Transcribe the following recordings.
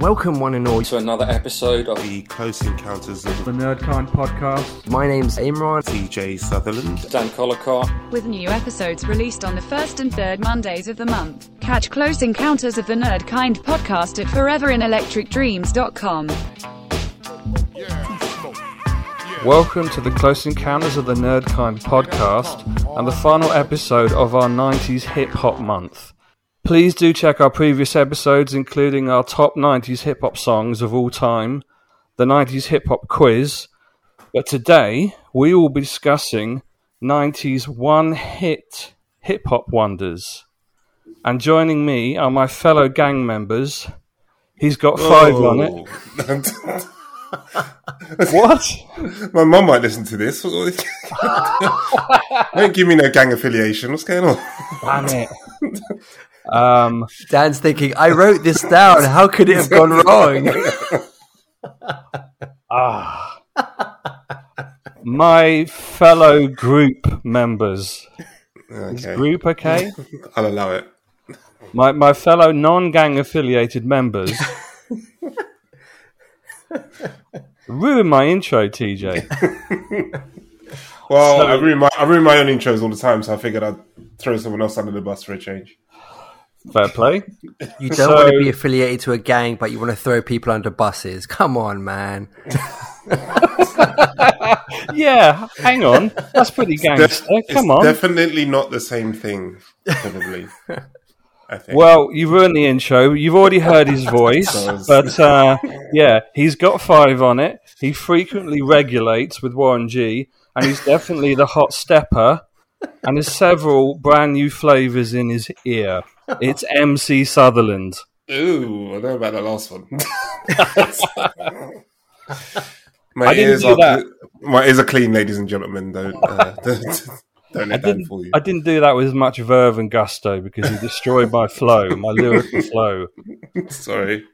Welcome, one and all. to another episode of The Close Encounters of the Nerdkind podcast. My name's Imran. TJ Sutherland. Dan Collicott. with new episodes released on the first and third Mondays of the month. Catch Close Encounters of the Nerd Kind podcast at foreverinelectricdreams.com. Welcome to the Close Encounters of the Nerdkind podcast and the final episode of our 90s hip hop month. Please do check our previous episodes, including our top 90s hip hop songs of all time, the 90s hip hop quiz. But today we will be discussing 90s one hit hip hop wonders. And joining me are my fellow gang members. He's got five on it. it. What? My mum might listen to this. Don't give me no gang affiliation. What's going on? Damn it. Um, Dan's thinking, I wrote this down. How could it have gone wrong? ah. My fellow group members. Is group okay? I'll allow it. My my fellow non gang affiliated members. Ruin my intro, TJ. Well, So- I ruin my I ruin my own intros all the time, so I figured I'd throw someone else under the bus for a change. Fair play. You don't So- want to be affiliated to a gang, but you want to throw people under buses. Come on, man. Yeah, hang on. That's pretty gangster. It's Come on. definitely not the same thing. Probably, I think. Well, you ruined the intro. You've already heard his voice, but uh, yeah, he's got five on it. He frequently regulates with Warren G, and he's definitely the hot stepper. And there's several brand new flavors in his ear. It's MC Sutherland. Ooh, I know about the last one. my I ears are that. my ears are clean, ladies and gentlemen. Don't uh, don't, don't I let that didn't, fool you. I didn't do that with as much verve and gusto because he destroyed my flow, my lyrical flow. Sorry.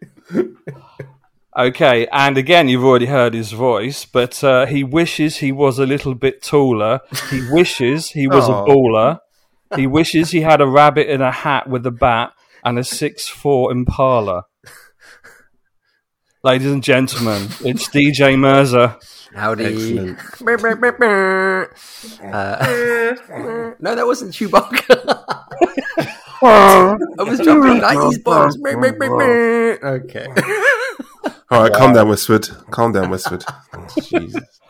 Okay, and again, you've already heard his voice, but uh, he wishes he was a little bit taller. He wishes he was Aw. a baller. He wishes he had a rabbit in a hat with a bat and a six four Impala. Ladies and gentlemen, it's DJ Mercer. Howdy. Excellent. Uh, no, that wasn't Chewbacca. I was dropping 90s bombs. okay. All right, calm down, Westwood. Calm down, Westwood. Jesus.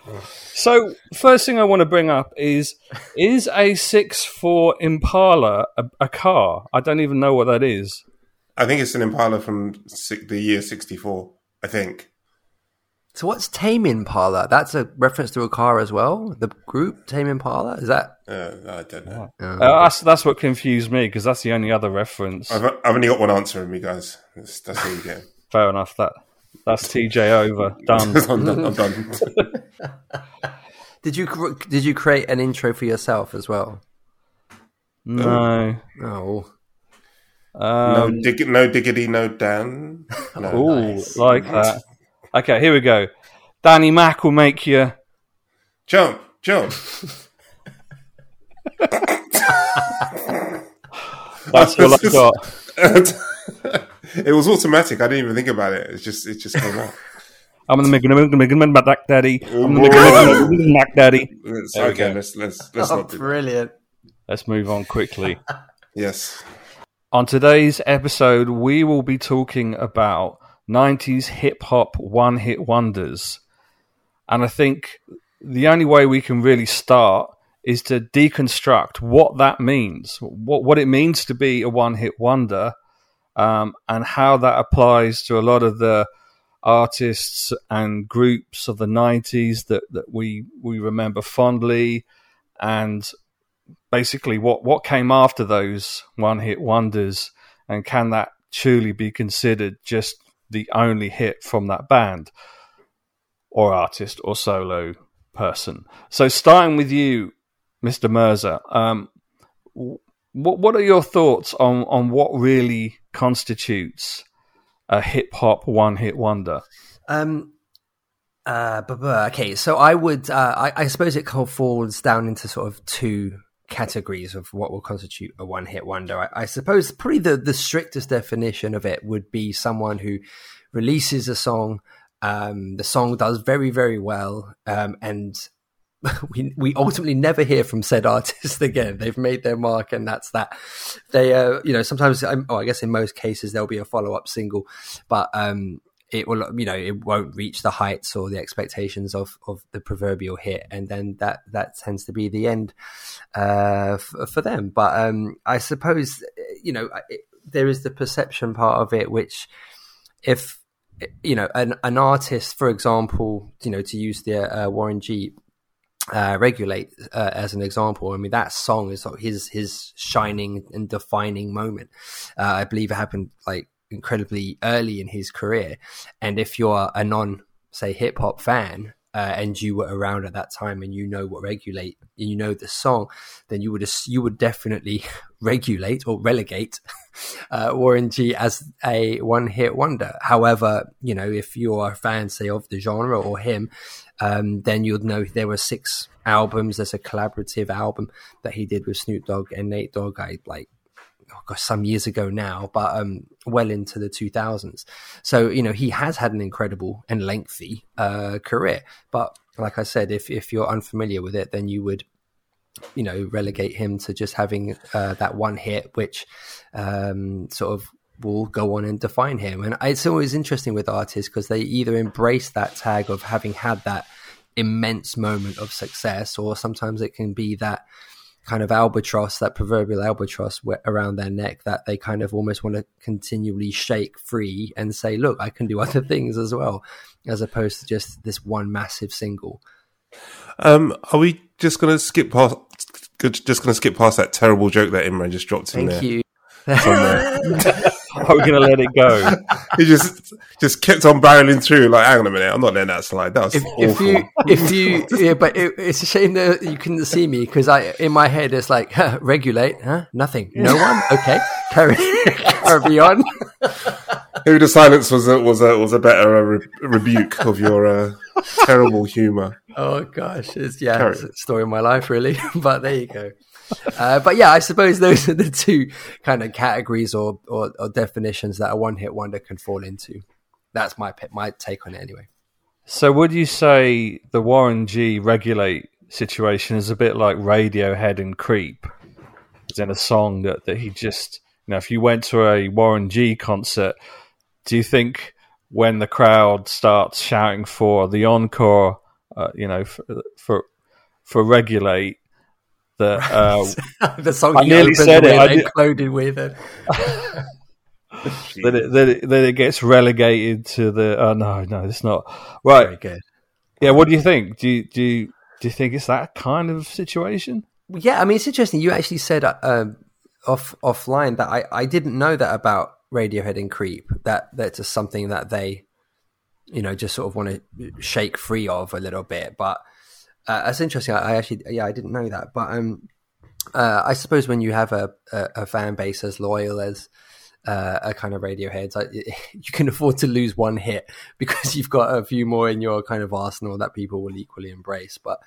So, first thing I want to bring up is is a six four Impala a, a car? I don't even know what that is. I think it's an Impala from si- the year '64. I think. So what's Tame Impala? That's a reference to a car as well? The group Tame Impala? Is that... Uh, I don't know. Uh, that's that's what confused me because that's the only other reference. I've, I've only got one answer in me, guys. That's, that's all you get. Fair enough. That that's TJ over done. I'm done. I'm done. Did you did you create an intro for yourself as well? No. Oh, no, Um, dig- no diggity, no Dan. No. ooh, like that. Okay, here we go. Danny Mac will make you. Jump, jump. That's all I've got. It was automatic. I didn't even think about it. It just, it just came out. I'm the Megan Megan Megan Mac Daddy. Oh, I'm the Megan Megan Megan Mac Daddy. Let's, There we okay, go. let's let's let's oh not do that. brilliant! Let's move on quickly. Yes. On today's episode, we will be talking about 90s hip hop one hit wonders. And I think the only way we can really start is to deconstruct what that means, what, what it means to be a one hit wonder, um, and how that applies to a lot of the artists and groups of the 90s that, that we, we remember fondly, and basically what, what came after those one hit wonders, and can that truly be considered just the only hit from that band or artist or solo person? So, starting with you, Mr. Mirza, um, what what are your thoughts on on what really constitutes a hip hop one hit wonder? Um, uh, okay, so I would, uh, I, I suppose it falls down into sort of two categories of what will constitute a one hit wonder. I, I suppose probably the, the strictest definition of it would be someone who releases a song. Um, the song does very, very well, um, and we we ultimately never hear from said artist again. They've made their mark, and that's that. They, uh, you know, sometimes, um, oh, I guess in most cases there'll be a follow up single, but um, it will, you know, it won't reach the heights or the expectations of of the proverbial hit, and then that that tends to be the end uh, f- for them. But um, I suppose, you know, it, there is the perception part of it, which if you know an, an artist, for example, you know, to use the uh, Warren G uh, regulate uh, as an example. I mean, that song is of his his shining and defining moment. Uh, I believe it happened like incredibly early in his career, and if you're a non say hip hop fan. Uh, and you were around at that time, and you know what regulate, and you know the song, then you would you would definitely regulate or relegate uh, Warren G as a one hit wonder. However, you know if you're a fan, say of the genre or him, um, then you'd know there were six albums. There's a collaborative album that he did with Snoop Dogg and Nate Dogg. I like, oh gosh, some years ago now, but um, well into the 2000s. So you know he has had an incredible and lengthy uh, career. But like I said, if if you're unfamiliar with it, then you would you know relegate him to just having uh, that one hit, which um, sort of will go on and define him. And it's always interesting with artists because they either embrace that tag of having had that immense moment of success, or sometimes it can be that kind of albatross, that proverbial albatross around their neck that they kind of almost want to continually shake free and say, look, I can do other things as well, as opposed to just this one massive single. Um, are we just going to skip past? Just going to skip past that terrible joke that Imran just dropped in Thank there. you. Are we going to let it go? he just just kept on barreling through. Like, hang on a minute, I'm not letting that slide. That was if, awful. if you if you yeah but it, it's a shame that you couldn't see me because i in my head it's like huh, regulate huh nothing no one okay carry carry on Maybe the silence was a, was a was a better uh, re- rebuke of your uh, terrible humour. oh gosh it's yeah it's a story of my life really but there you go uh, but yeah i suppose those are the two kind of categories or, or, or definitions that a one-hit wonder can fall into that's my my take on it anyway So, would you say the Warren G regulate situation is a bit like Radiohead and Creep? As in a song that, that he just, you know, if you went to a Warren G concert, do you think when the crowd starts shouting for the encore, uh, you know, for, for for regulate, that uh, the song I you nearly said it. with I did- with it. that, it, that, it, that it gets relegated to the? Oh no, no, it's not right. very good Yeah, what do you think? Do you, do you, do you think it's that kind of situation? Yeah, I mean it's interesting. You actually said uh, um, off offline that I, I didn't know that about Radiohead and Creep. That that's just something that they, you know, just sort of want to shake free of a little bit. But uh, that's interesting. I, I actually yeah I didn't know that. But um, uh, I suppose when you have a, a, a fan base as loyal as uh, a kind of Radiohead, I, you can afford to lose one hit because you've got a few more in your kind of arsenal that people will equally embrace. But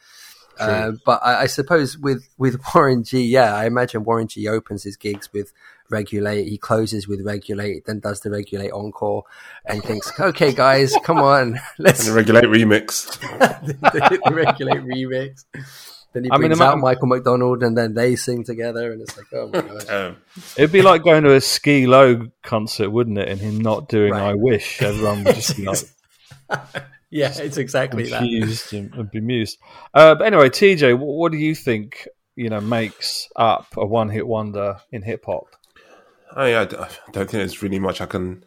uh, but I, I suppose with with Warren G, yeah, I imagine Warren G opens his gigs with Regulate, he closes with Regulate, then does the Regulate encore, and thinks, "Okay, guys, come on, let's And the regulate remix. the, the Regulate remix." Then he I mean, brings ima- out Michael McDonald, and then they sing together, and it's like, oh my gosh. Um, It'd be like going to a Skee-Lo concert, wouldn't it? And him not doing Right. "I Wish." Everyone would just be like yeah, it's exactly that. confused and, and bemused. Uh, but anyway, TJ, what, what do you think? You know, makes up a one-hit wonder in hip hop. I don't think there's really much I can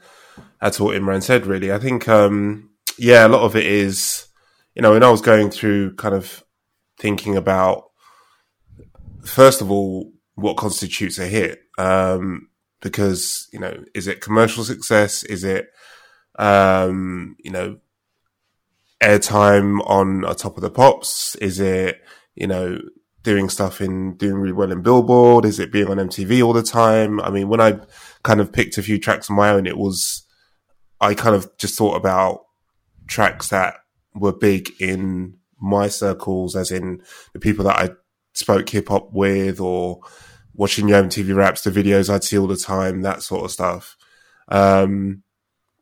add to what Imran said. Really, I think um, yeah, a lot of it is you know when I was going through kind of thinking about first of all what constitutes a hit um, because you know is it commercial success? Is it um, you know airtime on a top of the pops? Is it you know doing stuff in doing really well in Billboard? Is it being on MTV all the time? I mean, when I kind of picked a few tracks on my own, it was I kind of just thought about tracks that were big in my circles, as in the people that I spoke hip hop with, or watching Yo MTV raps, the videos I'd see all the time, that sort of stuff. Um,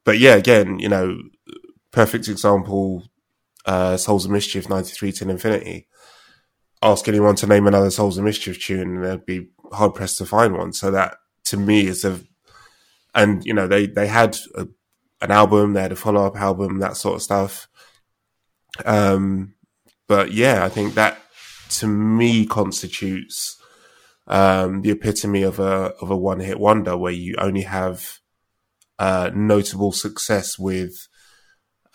but yeah, again, you know, perfect example. Uh, Souls of Mischief '93 to Infinity. Ask anyone to name another Souls of Mischief tune, and they'd be hard pressed to find one. So that to me is a, and you know they they had a, an album, they had a follow up album, that sort of stuff. Um, but yeah, I think that to me constitutes um, the epitome of a of a one hit wonder, where you only have uh, notable success with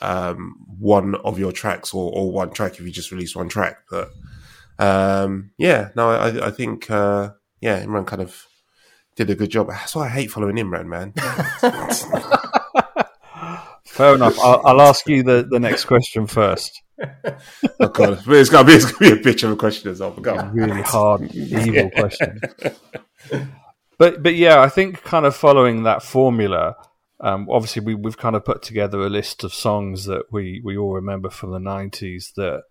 um, one of your tracks or, or one track if you just release one track. But um, yeah, no, I, I think uh, yeah, Imran kind of did a good job. That's why I hate following Imran, man. Fair enough. I'll, I'll ask you the, the next question first. oh god, it's gonna be it's gonna be a bitch of a question as well. But. Really hard, evil question. But but yeah, I think kind of following that formula. Um, obviously, we, we've kind of put together a list of songs that we, we all remember from the '90s that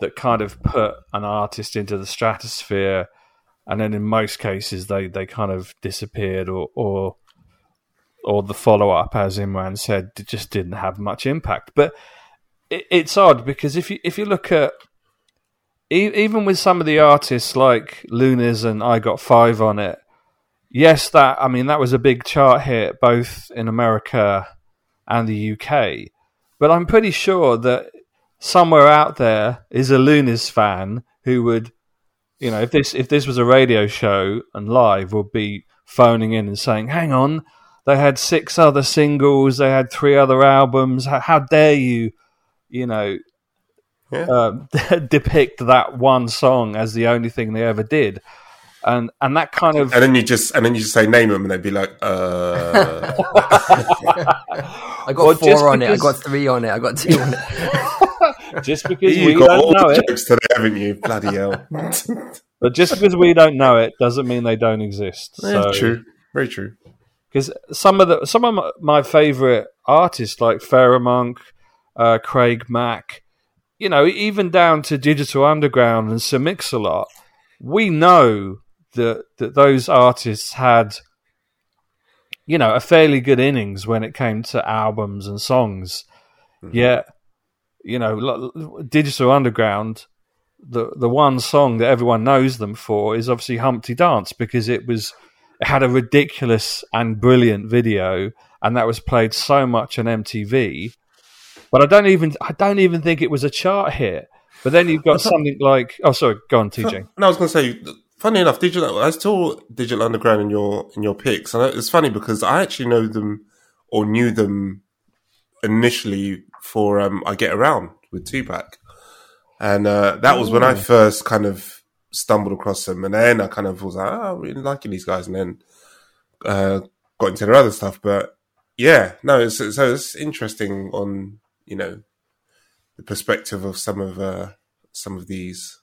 that kind of put an artist into the stratosphere, and then in most cases they, they kind of disappeared or or or the follow up, as Imran said, just didn't have much impact. But it, it's odd because if you if you look at even with some of the artists like Luniz and I Got Five on it, yes, that I mean that was a big chart hit both in America and the UK. But I'm pretty sure that somewhere out there is a Luniz fan who would, you know, if this if this was a radio show and live, would be phoning in and saying, "Hang on, they had six other singles, they had three other albums. How, how dare you, you know, Yeah. um, depict that one song as the only thing they ever did?" And and that kind of And then you just and then you just say name them, and they'd be like, uh, I got Well, four just on it. I because- got three on it. I got two on it. just because we got don't all know the it, jokes today, haven't you? Bloody hell! but just because we don't know it doesn't mean they don't exist. Yeah, So, true, very true. because some of the some of my, my favorite artists like Pharoahe Monch, uh, Craig Mack, you know, even down to Digital Underground and Sir Mix-a-Lot, we know that that those artists had, you know, a fairly good innings when it came to albums and songs. Mm-hmm. Yet, you know, Digital Underground. The the one song that everyone knows them for is obviously Humpty Dance because it was it had a ridiculous and brilliant video, and that was played so much on MTV. But I don't even I don't even think it was a chart hit. But then you've got something like oh sorry, go on, TJ. No, I was going to say. Funny enough, digital. I saw Digital Underground in your in your picks, and it's funny because I actually know them or knew them initially for um, I Get Around with Tupac, and uh, that was when I first kind of stumbled across them, and then I kind of was like, oh, I'm really liking these guys, and then uh, got into their other stuff. But yeah, no, it's, so it's interesting on you know the perspective of some of uh, some of these.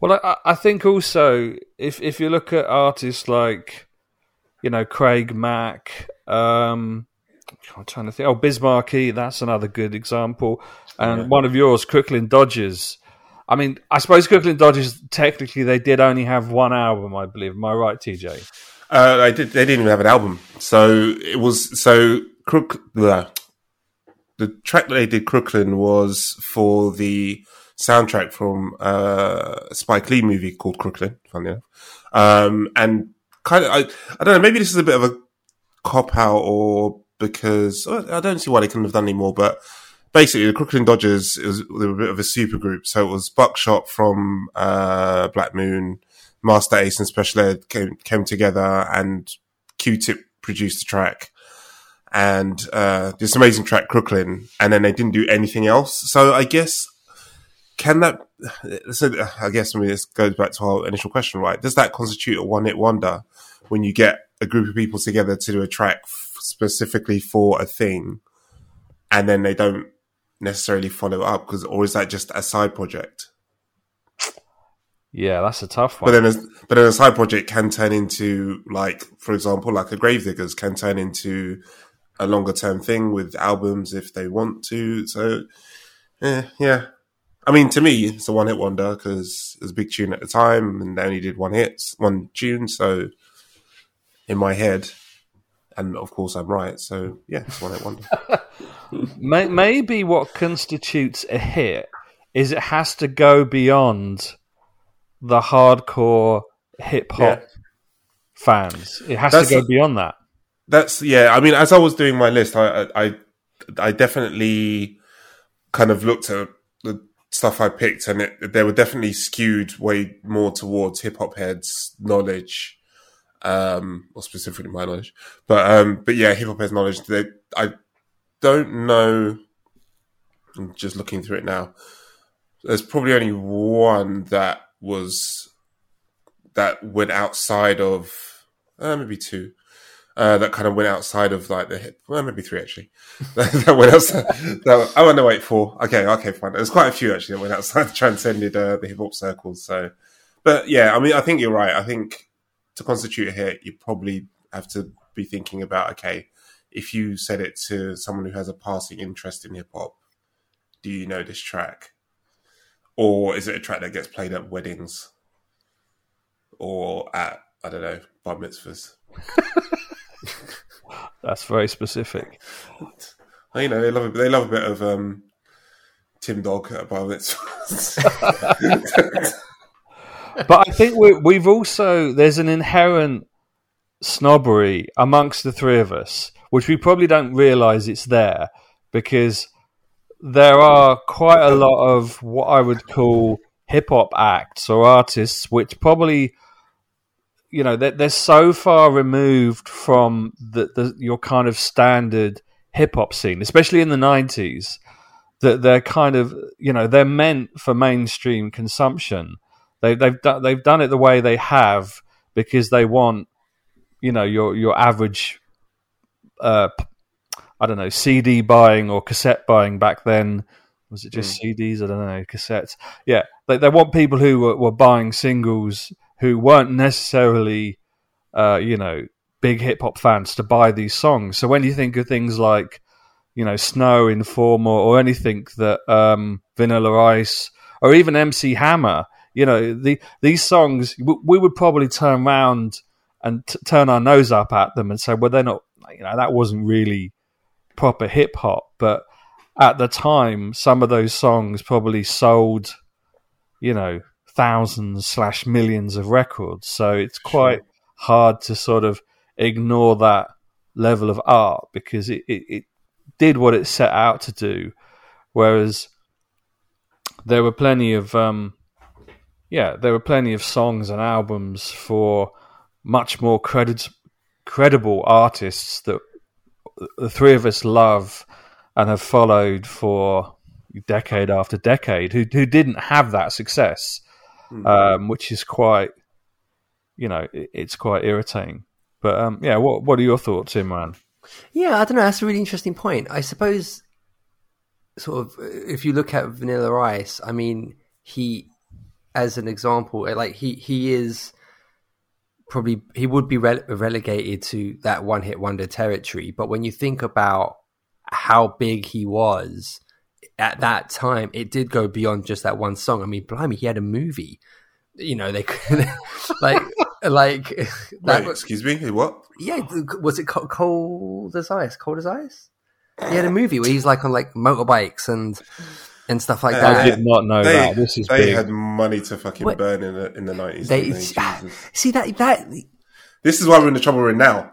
Well, I, I think also if if you look at artists like, you know, Craig Mack, um, I'm trying to think. Oh, Biz Markie, that's another good example, and one of yours, Crooklyn Dodgers. I mean, I suppose Crooklyn Dodgers technically they did only have one album, I believe. Am I right, TJ? Uh, they did. They didn't even have an album, so it was so Crook. The, the track that they did, Crooklyn, was for the soundtrack from uh, a Spike Lee movie called Crooklyn. Funny enough, um, and kind of, I, I don't know. Maybe this is a bit of a cop out, or because I don't see why they couldn't have done any more. But basically, the Crooklyn Dodgers is they were a bit of a super group. So it was Buckshot from uh, Black Moon. Masta Ace and Special Ed came, came together and Q-Tip produced the track and uh, this amazing track Crooklyn and then they didn't do anything else. So I guess can that so I guess I mean this goes back to our initial question, right? Does that constitute a one hit wonder when you get a group of people together to do a track f- specifically for a thing and then they don't necessarily follow up because or is that just a side project? Yeah, that's a tough one But then, a, but then a side project can turn into, like, for example, like a Gravediggaz can turn into a longer term thing with albums if they want to. So, eh, yeah. I mean, to me, it's a one hit wonder because it was a big tune at the time and they only did one hit, one tune. So, in my head, and of course I'm right. So yeah, it's one hit wonder. Maybe what constitutes a hit is it has to go beyond the hardcore hip hop Yeah. fans. It has That's to go beyond that. That's yeah. I mean, as I was doing my list, I I I definitely kind of looked at the stuff I picked, and it, they were definitely skewed way more towards hip hop heads' knowledge, um, or specifically my knowledge. But um, but yeah, hip hop heads' knowledge. They, I don't know. I'm just looking through it now. There's probably only one that was that went outside of uh, maybe two uh, that kind of went outside of like the hip. Well, maybe three actually. that went outside. That, oh no, wait, four. Okay, okay, fine. There's quite a few actually that went outside, transcended uh, the hip hop circles. So, but yeah, I mean, I think you're right. I think to constitute a hit, you probably have to be thinking about okay, if you said it to someone who has a passing interest in hip hop, do you know this track, or is it a track that gets played at weddings, or at I don't know bar mitzvahs? That's very specific. Oh, you know, they love a, they love a bit of um, Tim Dog at bar mitzvahs. but I think we, we've also there's an inherent snobbery amongst the three of us, which we probably don't realise it's there because there are quite a lot of what I would call hip hop acts or artists, which probably you know they're, they're so far removed from the, the your kind of standard hip hop scene, especially in the nineties, that they're kind of you know they're meant for mainstream consumption. They, they've done they've done it the way they have because they want you know your your average uh, I don't know CD buying or cassette buying back then. Was it just CDs? I don't know cassettes. Yeah, they they want people who were, were buying singles who weren't necessarily uh, you know big hip hop fans to buy these songs. So when you think of things like you know Snow, Informer, or anything that um, Vanilla Ice or even MC Hammer, you know the these songs w- we would probably turn around and t- turn our nose up at them and say, well, they're not. You know that wasn't really proper hip hop, but at the time, some of those songs probably sold, you know, thousands slash millions of records. So it's quite hard to sort of ignore that level of art because it, it, it did what it set out to do. Whereas there were plenty of, um, yeah, there were plenty of songs and albums for much more credit, credible artists that the three of us love and have followed for decade after decade who who didn't have that success, um, which is quite, you know, it, it's quite irritating. But um, yeah, what what are your thoughts, Imran? Yeah, I don't know. That's a really interesting point. I suppose, sort of, if you look at Vanilla Ice, I mean, he, as an example, like he he is probably he would be rele- relegated to that one hit wonder territory. But when you think about how big he was at that time, it did go beyond just that one song. I mean, blimey, he had a movie. You know, they could like like that Wait, was, excuse me, what? yeah, was it cold as ice? Cold as ice? He had a movie where he's like on like motorbikes and and stuff like Uh, that. I did not know They, that. This is they big. had money to fucking What- burn in the in the nineties. They see that that This is why we're in the trouble we're in now.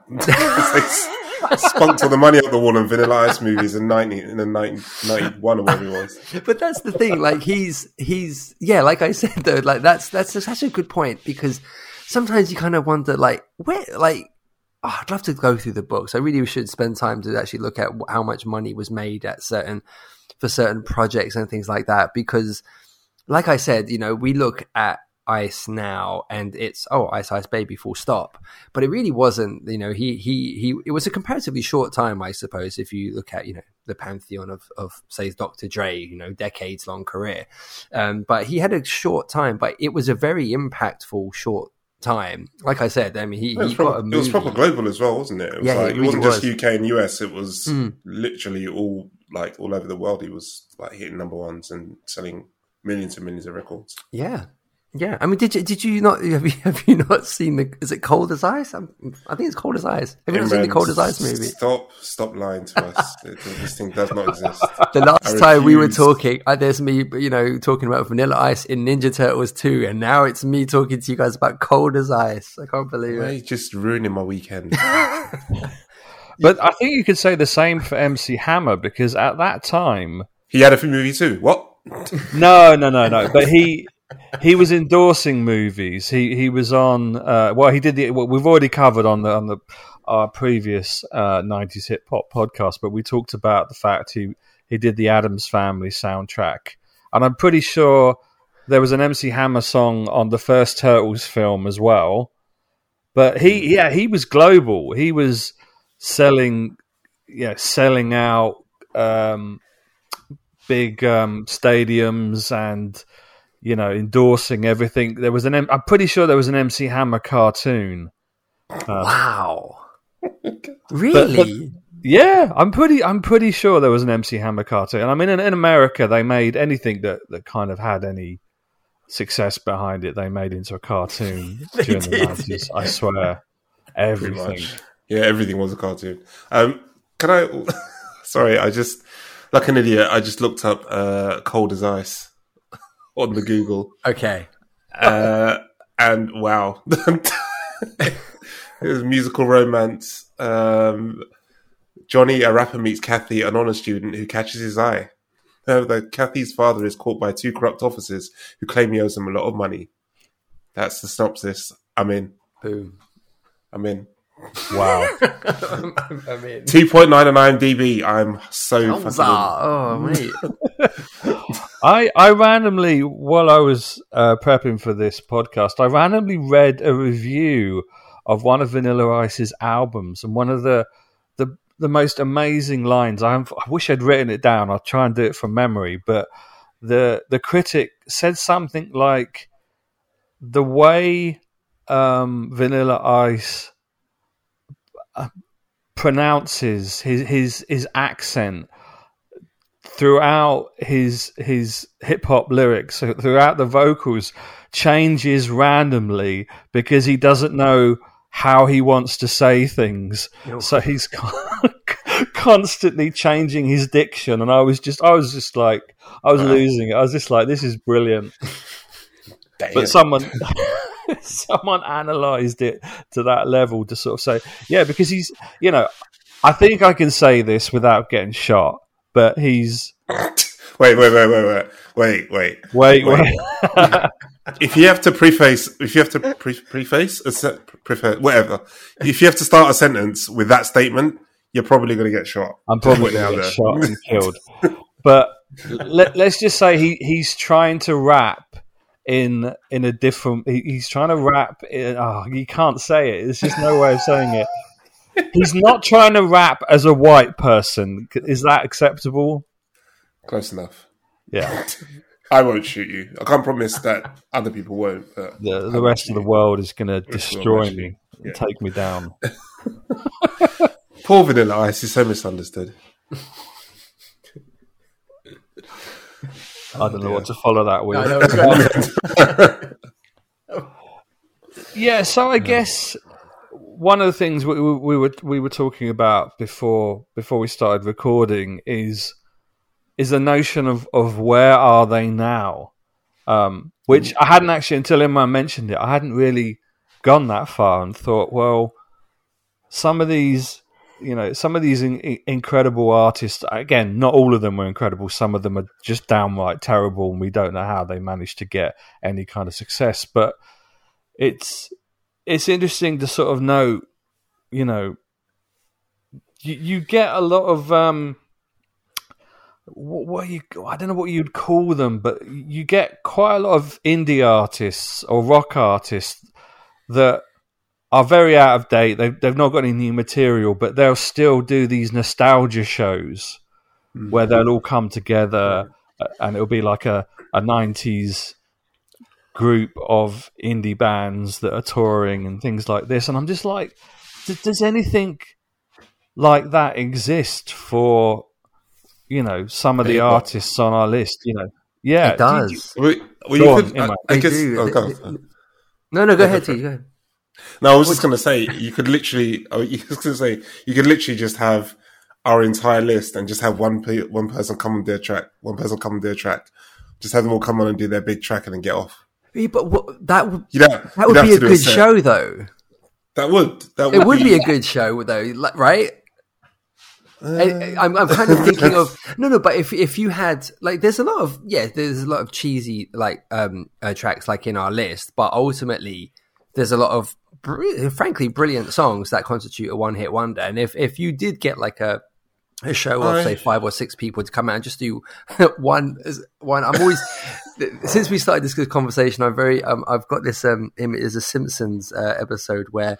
Spunked all the money up the wall on Vanilla Ice movies in ninety in the 90, 91 or whatever it was. but that's the thing. Like he's he's yeah, like I said though, like that's that's such a good point because sometimes you kind of wonder like where like oh, I'd love to go through the books. I really should spend time to actually look at how much money was made at certain for certain projects and things like that because like I said, you know, we look at Ice now and it's oh Ice Ice Baby full stop. But it really wasn't, you know, he he he it was a comparatively short time, I suppose, if you look at, you know, the pantheon of of say Dr. Dre, you know, decades long career. Um, but he had a short time, but it was a very impactful short time. Like I said, I mean he, It was, he got proper, a it was proper global as well, wasn't it? It was yeah, like, it, it wasn't just. UK and US. It was Mm. literally all like all over the world. He was like hitting number ones and selling millions and millions of records. Yeah. Yeah, I mean, did you did you not have you, have you not seen the? Is it Cold as Ice? I'm, I think it's Cold as Ice. Have you not seen the Cold as Ice movie? Stop, stop lying to us. this thing does not exist. The I last time we were talking, uh, there's me, you know, talking about Vanilla Ice in Ninja Turtles 2, and now it's me talking to you guys about Cold as Ice. I can't believe Why it. you just ruining my weekend? But I think you could say the same for MC Hammer because at that time, he had a few movie too. What? no, no, no, no. But he he was endorsing movies. He he was on. Uh, well, he did the. Well, we've already covered on the on the our previous uh, '90s hip hop podcast, but we talked about the fact he he did the Addams Family soundtrack, and I'm pretty sure there was an MC Hammer song on the first Turtles film as well. But he, yeah, he was global. He was selling, yeah, selling out um, big um, stadiums and you know endorsing everything. There was an, M- I'm pretty sure there was an MC Hammer cartoon. Wow. Really? Yeah, I'm pretty. I'm pretty sure there was an MC Hammer cartoon. And I mean, in, in America, they made anything that, that kind of had any success behind it. They made into a cartoon during the nineties. I swear, everything. Yeah, everything was a cartoon. Um, can I? Sorry, I just like an idiot. I just looked up uh, "Cold as Ice" on the Google, okay. uh, and wow, it was musical romance. Um, Johnny, a rapper, meets Kathy, an honor student who catches his eye. However, Kathy's father is caught by two corrupt officers who claim he owes them a lot of money. That's the synopsis. I'm in. Boom. I'm in. Wow. I mean, 2.9 on IMDb. I'm so Thumbs fucking. up. Oh, mate. I I randomly while I was uh, prepping for this podcast, I randomly read a review of one of Vanilla Ice's albums, and one of the the the most amazing lines. I'm, I wish I'd written it down. I'll try and do it from memory, but the the critic said something like the way um, Vanilla Ice uh, pronounces his his his accent throughout his his hip hop lyrics, throughout the vocals, changes randomly because he doesn't know how he wants to say things. So he's constantly changing his diction, and I was just I was just like I was uh-huh. losing it. I was just like, this is brilliant. But someone. Someone analysed it to that level to sort of say, yeah, because he's, you know, I think I can say this without getting shot, but he's wait, wait, wait, wait, wait, wait, wait. wait, Wait. If you have to preface, if you have to pre- preface, a se- preface, whatever, if you have to start a sentence with that statement, you're probably going to get shot. I'm probably going to get shot and killed. But let, let's just say he, he's trying to rap in in a different. He, he's trying to rap. In, oh, you can't say it. There's just no way of saying it. He's not trying to rap as a white person. Is that acceptable? Close enough. Yeah. I won't shoot you. I can't promise that other people won't. But The, the rest of the world is going to destroy actually, me, and yeah. take me down. poor Vanilla Ice is so misunderstood. I don't know what to follow that with. I know Yeah, so I guess one of the things we, we, we were we were talking about before before we started recording is is the notion of, of where are they now, um, which I hadn't actually until Imran mentioned it. I hadn't really gone that far and thought, well, some of these, you know, some of these in- incredible artists. Again, not all of them were incredible. Some of them are just downright terrible, and we don't know how they managed to get any kind of success. But it's it's interesting to sort of know, you know, you, you get a lot of um, what, what you I don't know what you'd call them, but you get quite a lot of indie artists or rock artists that are very out of date. They've they've not got any new material, but they'll still do these nostalgia shows where they'll all come together and it'll be like a a nineties group of indie bands that are touring and things like this. And I'm just like, d- does anything like that exist for you know some of the Hip-hop. artists on our list? You know, Yeah, it does. Do you- Well, well, Go you on, could, I, Imran. I They guess. do. Oh, go on. no, no, go Yeah, ahead, T. Go ahead. No, I was just going to say you could literally. Oh, I was going to say you could literally just have our entire list and just have one pe- one person come on their track, one person come on their track, just have them all come on and do their big track and then get off. But what, that would that would be a good set. show, though. That would. That would It would be a good show, though, right? I, I'm, I'm kind of thinking of no, no. But if if you had like, there's a lot of yeah, there's a lot of cheesy like um uh, tracks like in our list, but ultimately there's a lot of br- frankly brilliant songs that constitute a one hit wonder. And if if you did get like a a show of I- say five or six people to come out and just do one one, I'm always since we started this conversation, I'm very um, I've got this um image. There's a Simpsons uh, episode where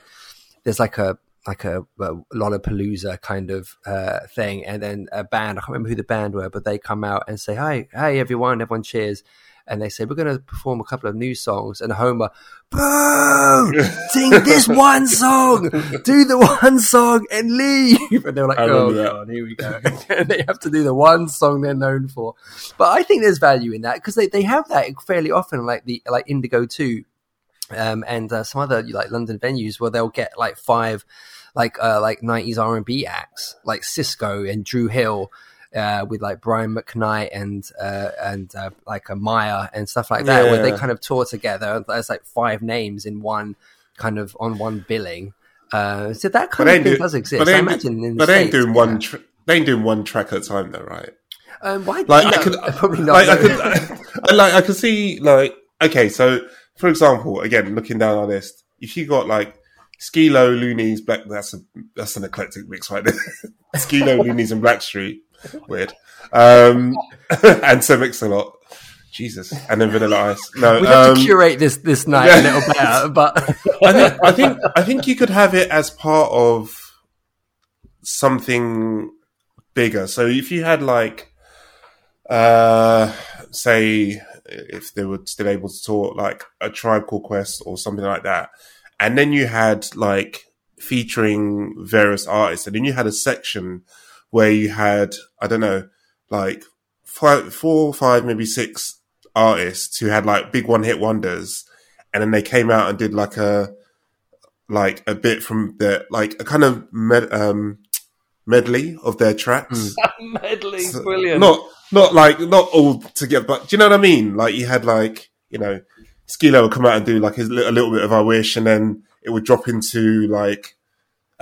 there's like a like a, a Lollapalooza kind of uh, thing, and then a band. I can't remember who the band were, but they come out and say, "Hi, hi, everyone!" Everyone cheers, and they say, "We're going to perform a couple of new songs." And Homer, "Boo! Sing this one song, do the one song, and leave." And they're like, "Oh god, here we go." and they have to do the one song they're known for. But I think there's value in that because they, they have that fairly often, like the like Indigo Two um, and uh, some other like London venues where they'll get like five like uh, like 90s R&B acts like Sisqo and Dru Hill uh, with like Brian McKnight and uh, and uh, like a Maya and stuff like that where they kind of tour together there's like five names in one kind of on one billing uh, so that kind of thing do- does exist but they I ain't, imagine in the but they ain't doing yeah. one. Tr- they ain't doing one track at a time, though, right? um, why Like no, I could, probably not Like I could, I, like I could see, like okay. So, for example, again, looking down our list, if you got like Skee-Lo, Luniz, Black, that's a that's an eclectic mix right there. Skee-Lo, Luniz, and Blackstreet, weird, um, and Sir Mix a lot. Jesus, and then Vanilla Ice. No, we have um, to curate this this night yeah. a little better but I think I think I think you could have it as part of something bigger. So if you had like, uh, say, if they were still able to talk, like a Tribe Called Quest or something like that, and then you had like featuring various artists, and then you had a section where you had I don't know, like five, four, five, maybe six artists who had like big one hit wonders, and then they came out and did like a like a bit from the like a kind of med, um, medley of their tracks. medley, So- brilliant. Not not like not all together, but do you know what I mean? Like you had like you know, Skee-Lo would come out and do like his, a little bit of I Wish, and then it would drop into like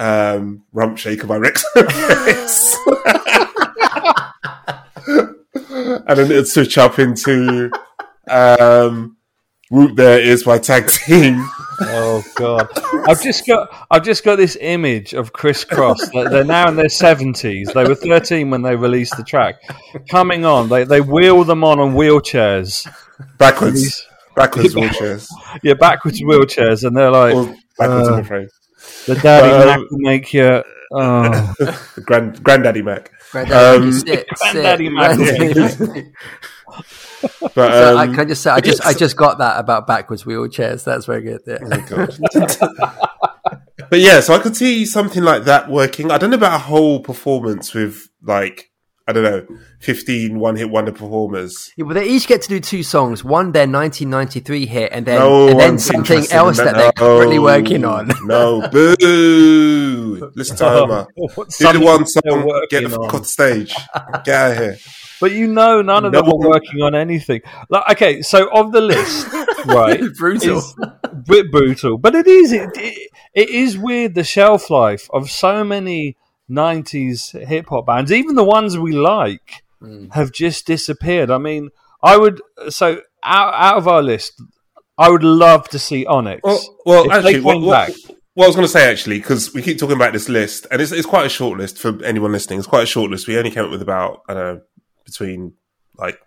um, Rump Shaker by Rex. and then it'd switch up into um, Root There Is by Tag Team. Oh god! I've just got I've just got this image of Kris Kross. They're they're now in their seventies. They were thirteen when they released the track. Coming on, they they wheel them on on wheelchairs. Backwards. Backwards wheelchairs. Yeah, backwards wheelchairs, and they're like, Or backwards, Uh, I'm afraid. The daddy um, Mac will make you. Oh, grand, granddaddy Mac. Granddaddy, Um, sit, sit. Granddaddy Mac, Granddaddy- But So I um, can just say, I just, I just got that about backwards wheelchairs. That's very good. Yeah. but yeah, so I could see something like that working. I don't know about a whole performance with like I don't know, 15 one hit wonder performers. Yeah, well, they each get to do two songs. One their 1993 hit, and then No and then something else in that they're No, currently working on. No, boo! Listen oh, to Homer. Do the one song, get the fuck on. stage. Get out of here. But you know, none of No them are working on anything. Like, okay, so of the list, right? Brutal. bit brutal, but it is. It, it, it is weird the shelf life of so many '90s hip hop bands, even the ones we like, have just disappeared. I mean, I would so out, out of our list, I would love to see Onyx. Well, well actually, what, what, what I was going to say, actually, because we keep talking about this list, and it's, it's quite a short list for anyone listening. It's quite a short list. We only came up with about, I don't know, between like,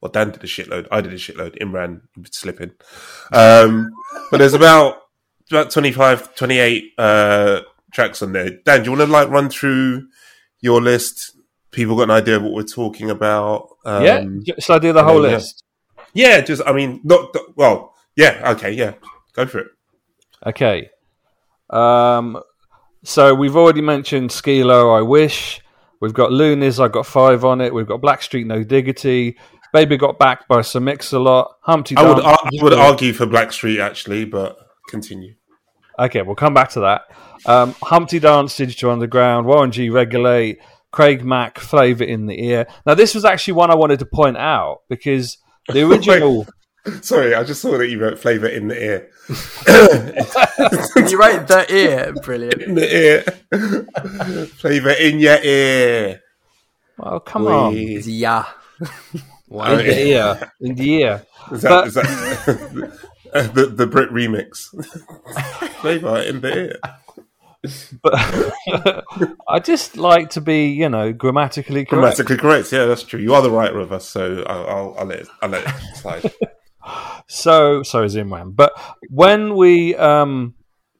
well, Dan did a shitload. I did a shitload. Imran slipping. Um, but there's about, about 25, 28 uh, tracks on there. Dan, do you want to like run through your list? People got an idea of what we're talking about. Um, yeah, should I do the whole yeah. list? Yeah, just, I mean, not, well, yeah, okay, yeah, go for it. Okay. Um, so we've already mentioned Skee-Lo, I Wish. We've got Luniz, I've got five on it. We've got Blackstreet, No Diggity. Baby got backed by Sir Mix-a-Lot. Humpty I would, ar- I would argue for Blackstreet actually, but continue. Okay, we'll come back to that. Um, Humpty Dance, Digital Underground, Warren G, Regulate, Craig Mack, Flavor in the Ear. Now, this was actually one I wanted to point out because the original. Sorry, I just saw that you wrote flavour in the ear. you wrote right, the ear, brilliant. In the ear. flavour in your ear. Oh, come on. It's yeah. In the ear. In the ear. Is that, But- is that the, the Brit remix? flavour in the ear. But I just like to be, you know, grammatically correct. Grammatically correct. Yeah, that's true. You are the writer of us, so I'll, I'll, I'll let it, I'll let it slide. So so is Imran. But when we um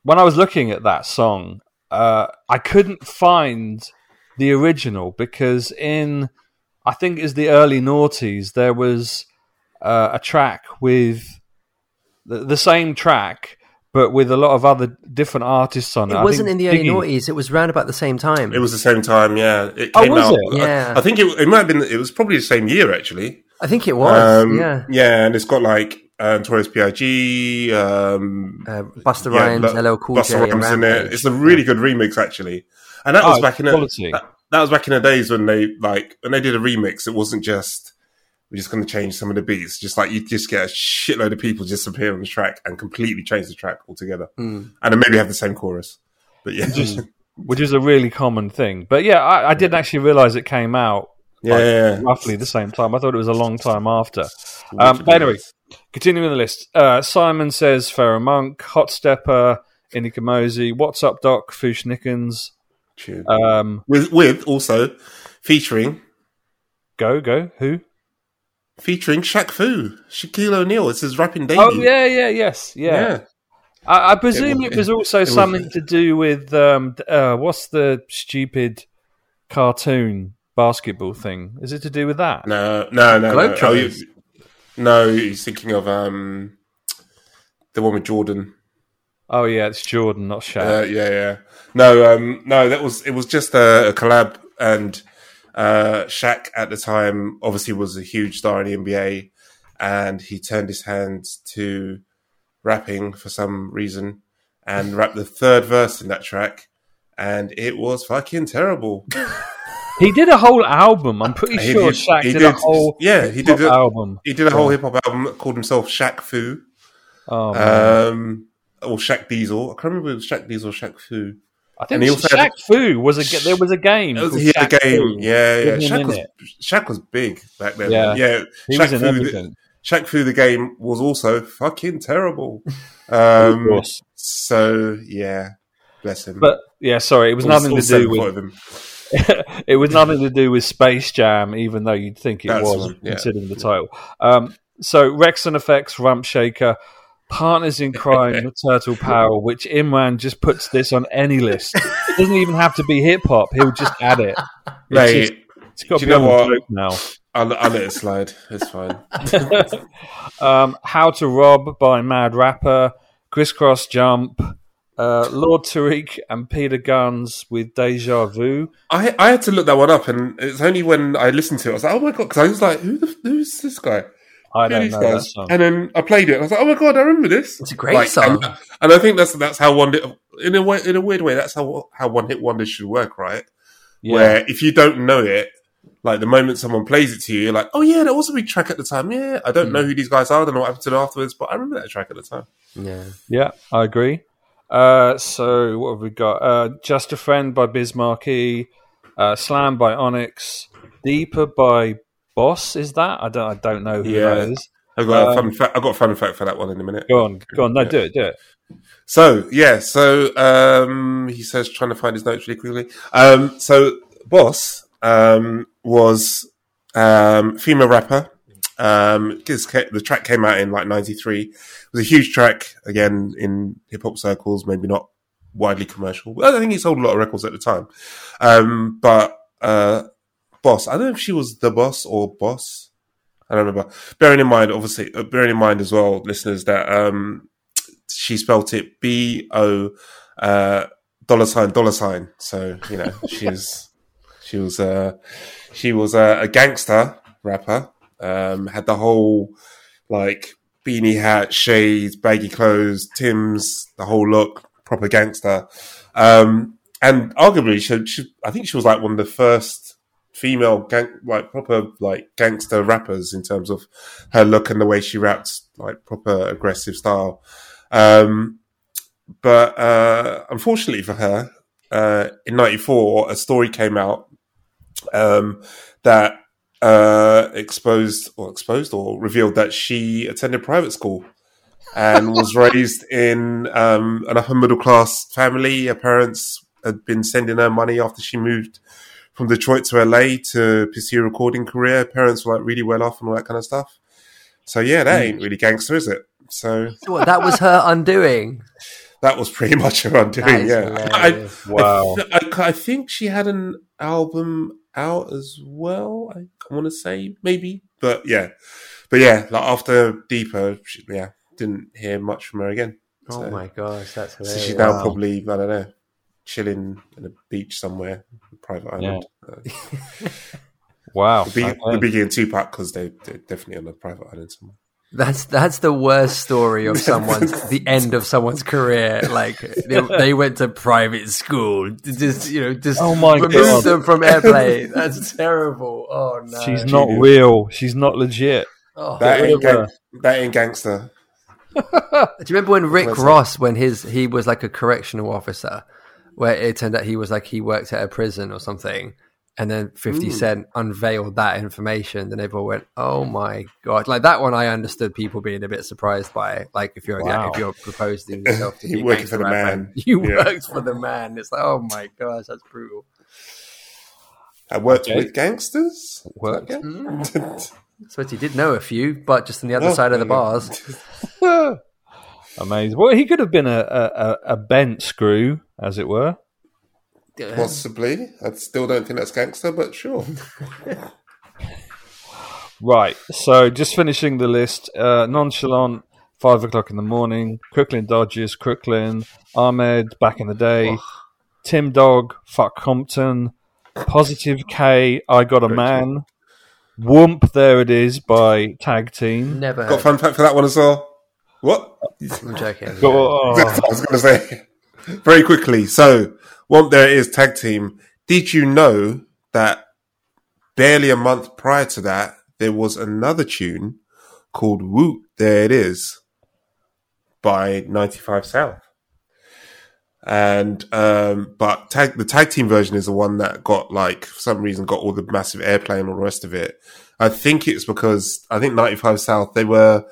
when I was looking at that song, uh I couldn't find the original because in I think it's the early noughties there was uh, a track with the, the same track but with a lot of other different artists on it. It wasn't in the early Diggy- noughties. It was round about the same time. It was the same time, yeah. It Oh, came was out. it? I- Yeah. I, think it, it might have been. It was probably the same year actually. I think it was. Um, yeah. yeah, and it's got like uh, Notorious B.I.G., um, Uh, Busta yeah, Rhymes, lo- LL Cool Busta J, Rhymes in it. It's a really good remix actually, and that Oh, was back in the, that, that was back in the days when they like when they did a remix. It wasn't just we're just going to change some of the beats. Just like you just get a shitload of people just appear on the track and completely change the track altogether, Mm. and then maybe have the same chorus. But yeah, Just- which is a really common thing. But yeah, I, I didn't actually realize it came out yeah, yeah, yeah. roughly the same time. I thought it was a long time after. Um, but anyway, continuing the list. Uh, Simon says Pharoahe Monch, Hot Stepper, Ini Kamoze, What's Up Doc, Fu-Schnickens. Um, with with also featuring go, go, who? Featuring Shaq Fu, Shaquille O'Neal. It's his rapping debut. Oh, yeah, yeah, yes, yeah. yeah. I, I presume It it was- was, also was- something to do with, um, uh, what's the stupid cartoon basketball thing? Is it to do with that? No, no, no, no. Oh, you- no, he's thinking of um, the one with Jordan. Oh, yeah, it's Jordan, not Shaq. Uh, yeah, yeah. No, um, no, that was it. Was just a, a collab, and uh, Shaq at the time obviously was a huge star in the NBA, and he turned his hand to rapping for some reason, and rapped the third verse in that track, and it was fucking terrible. he did a whole album. I'm pretty He sure did- Shaq he did, a whole yeah, he did a- album. He did a whole hip hop album called himself Shaq Fu. Oh, um, or Shaq Diesel. I can't remember if it was Shaq Diesel or Shaq Fu. I and think he also had- Shaq Fu was a there was a game. Was, he had a game, Fu yeah, yeah. Shaq was. Shaq was big back then. Yeah. Yeah, He Shaq was Fu, the. Shaq Fu the game was also fucking terrible. Of Um, course. so yeah, bless him. But yeah, sorry, it was All- nothing to do with it was nothing to do with Space Jam, even though you'd think it That's was, yeah. considering the title. Um, so Wreckx-N-Effect, Rump Shaker, Partners in Crime, with Turtle Power, which Imran just puts this on any list. It doesn't even have to be hip hop; he'll just add it. It's, Mate, just, it's got to you be on the what? joke now. I'll, I'll let it slide. It's fine. Um, How to Rob by Mad Rapper, Kris Kross Jump, uh, Lord Tariq and Peter Gunz with Deja Vu. I I had to look that one up, and it's only when I listened to it, I was like, oh my god, because I was like, who the, who's this guy? I don't know that song. And then I played it. and I was like, "Oh my god, I remember this." It's a great song. And, and I think that's that's how one in a way, in a weird way, that's how how one hit wonders should work, right? Yeah. Where if you don't know it, like the moment someone plays it to you, you're like, "Oh yeah, that was a big track at the time." Yeah, I don't Hmm. know who these guys are. I don't know what happened to them afterwards, but I remember that track at the time. Yeah. Yeah, I agree. Uh, so what have we got? Uh, Just a Friend by Biz Markie, uh, Slam by Onyx, Deeper by Boss. Is that? I don't. I don't know who Yeah. that is. I've got a Um, fun fact. I've got a fun fact for that one in a minute. Go on, go on. No, do it, do it. So yeah, so um, he says trying to find his notes really quickly. Um, so Boss um, was um, female rapper. Um, the track came out in like '93. It was a huge track again in hip hop circles, maybe not widely commercial. I think he sold a lot of records at the time. Um, but uh, Boss, I don't know if she was the boss or Boss. I don't remember. Bearing in mind, obviously, uh, bearing in mind as well, listeners, that um, she spelt it B O uh, dollar sign dollar sign. So you know she was she was uh, she was uh, a gangster rapper. Um, had the whole like beanie hat, shades, baggy clothes, Tim's, the whole look, proper gangster. Um, and arguably, she, she, I think she was like one of the first female gang, like proper like gangster rappers in terms of her look and the way she raps, like proper aggressive style. Um, but uh, unfortunately for her, uh, in '94, a story came out um, that uh, exposed or exposed or revealed that she attended private school and was raised in um, an upper middle class family. Her parents had been sending her money after she moved from Detroit to LA to pursue a recording career. Parents were like really well off and all that kind of stuff. So yeah, that ain't mm. really gangster, is it? So So what, that was her undoing. that was pretty much her undoing. Yeah, I. Wow. I, I, I think she had an album out as well. I, I want to say maybe, but yeah, but yeah, like after Deeper, she, yeah, didn't hear much from her again. Oh So- my gosh, that's So she's now probably I don't know, chilling in a beach somewhere, a private island. Uh, Wow. the big, Okay. the Biggie and Tupac because they they're definitely on a private island somewhere. That's that's the worst story of someone's the end of someone's career. Like they, they went to private school, just you know, just Oh my remove God. them from airplay. That's terrible. Oh no, She's not real. She's not legit. Oh. That ain't, of gang- that ain't gangster. Do you remember when Rick Ross, when his he was like a correctional officer, where it turned out he was like he worked at a prison or something, and then Fifty hmm. Cent unveiled that information, then everyone went, "Oh my god!" Like that one, I understood people being a bit surprised by. Like if you're Wow. if you're proposing yourself to be a working for the rapper, man. you Yeah. worked for the man. It's like, oh my gosh, that's brutal. I worked Okay. with gangsters. Worked. Okay. Hmm. I suppose he did know a few, but just on the other Oh, side of the there bars. Amazing. Well, he could have been a, a, a- a bent screw, as it were. Possibly. I still don't think that's gangster, but sure. Right. So, just finishing the list. Uh, nonchalant, five o'clock in the morning. Crooklyn Dodgers, Crooklyn. Ahmad, back in the day. Tim Dog, fuck Compton. Positive K, I got a man. Whoomp, there it is by Tag Team. Never Got a fun fact for that one as well. What? I'm joking. Oh, That's what I was going to say. Very quickly. So, well, there it is, tag team. Did you know that barely a month prior to that, there was another tune called Whoot, There It Is by 95 South. And, um, but tag, the tag team version is the one that got like, for some reason, got all the massive airplay and all the rest of it. I think it's because I think 95 South, they were,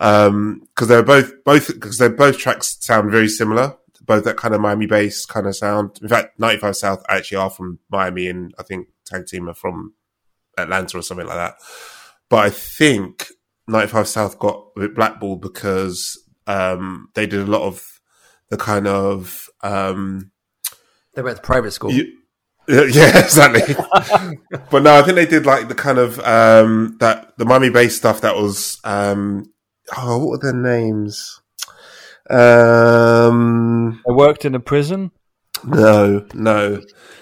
um, cause they're both, both, because they're both tracks sound very similar. Both that kind of Miami bass kind of sound. In fact, 95 South actually are from Miami and I think Tag Team are from Atlanta or something like that. But I think 95 South got a bit blackballed because, um, they did a lot of the kind of, um, They went to private school. you- yeah, exactly. but no, I think they did like the kind of um that the Miami based stuff that was um oh what were their names? Um I worked in a prison. no, no.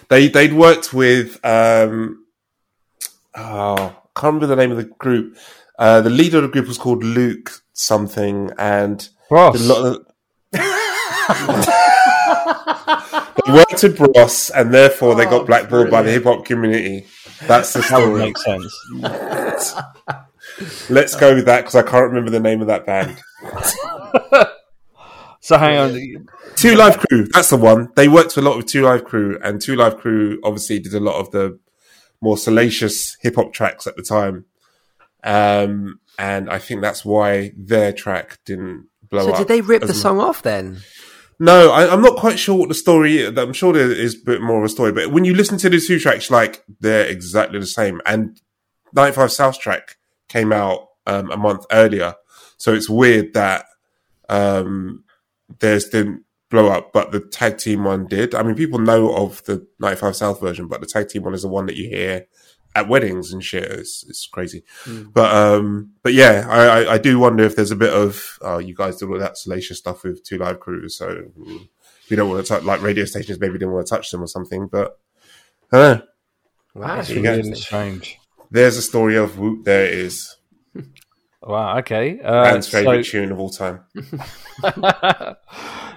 They they'd worked with um oh I can't remember the name of the group. Uh the leader of the group was called Luke something and Ross. a lot they worked with Bros and therefore they got blackballed by the hip hop community. That's the that would story. make sense. Let's go with that because I can't remember the name of that band. So hang on. Two Live Crew, that's the one. They worked a lot with Two Live Crew, and Two Live Crew obviously did a lot of the more salacious hip hop tracks at the time. Um, and I think that's why their track didn't blow so up. So did they rip as the much. song off then? No, I, I'm not quite sure what the story is. I'm sure there is a bit more of a story, but when you listen to the two tracks, like they're exactly the same. And 95 South track came out um, a month earlier. So it's weird that um, theirs didn't blow up, but the tag team one did. I mean, people know of the 95 South version, but the tag team one is the one that you hear at weddings and shit. It's, it's crazy. But um, but yeah, I, I, I do wonder if there's a bit of oh, you guys did all that salacious stuff with Two Live Crews, so mm, we don't want to touch like radio stations maybe didn't want to touch them or something. But I don't know. Wow, go. Really strange. There's a story of Whoop. There it is. Wow. Okay. Uh, Man's favorite so, tune of all time.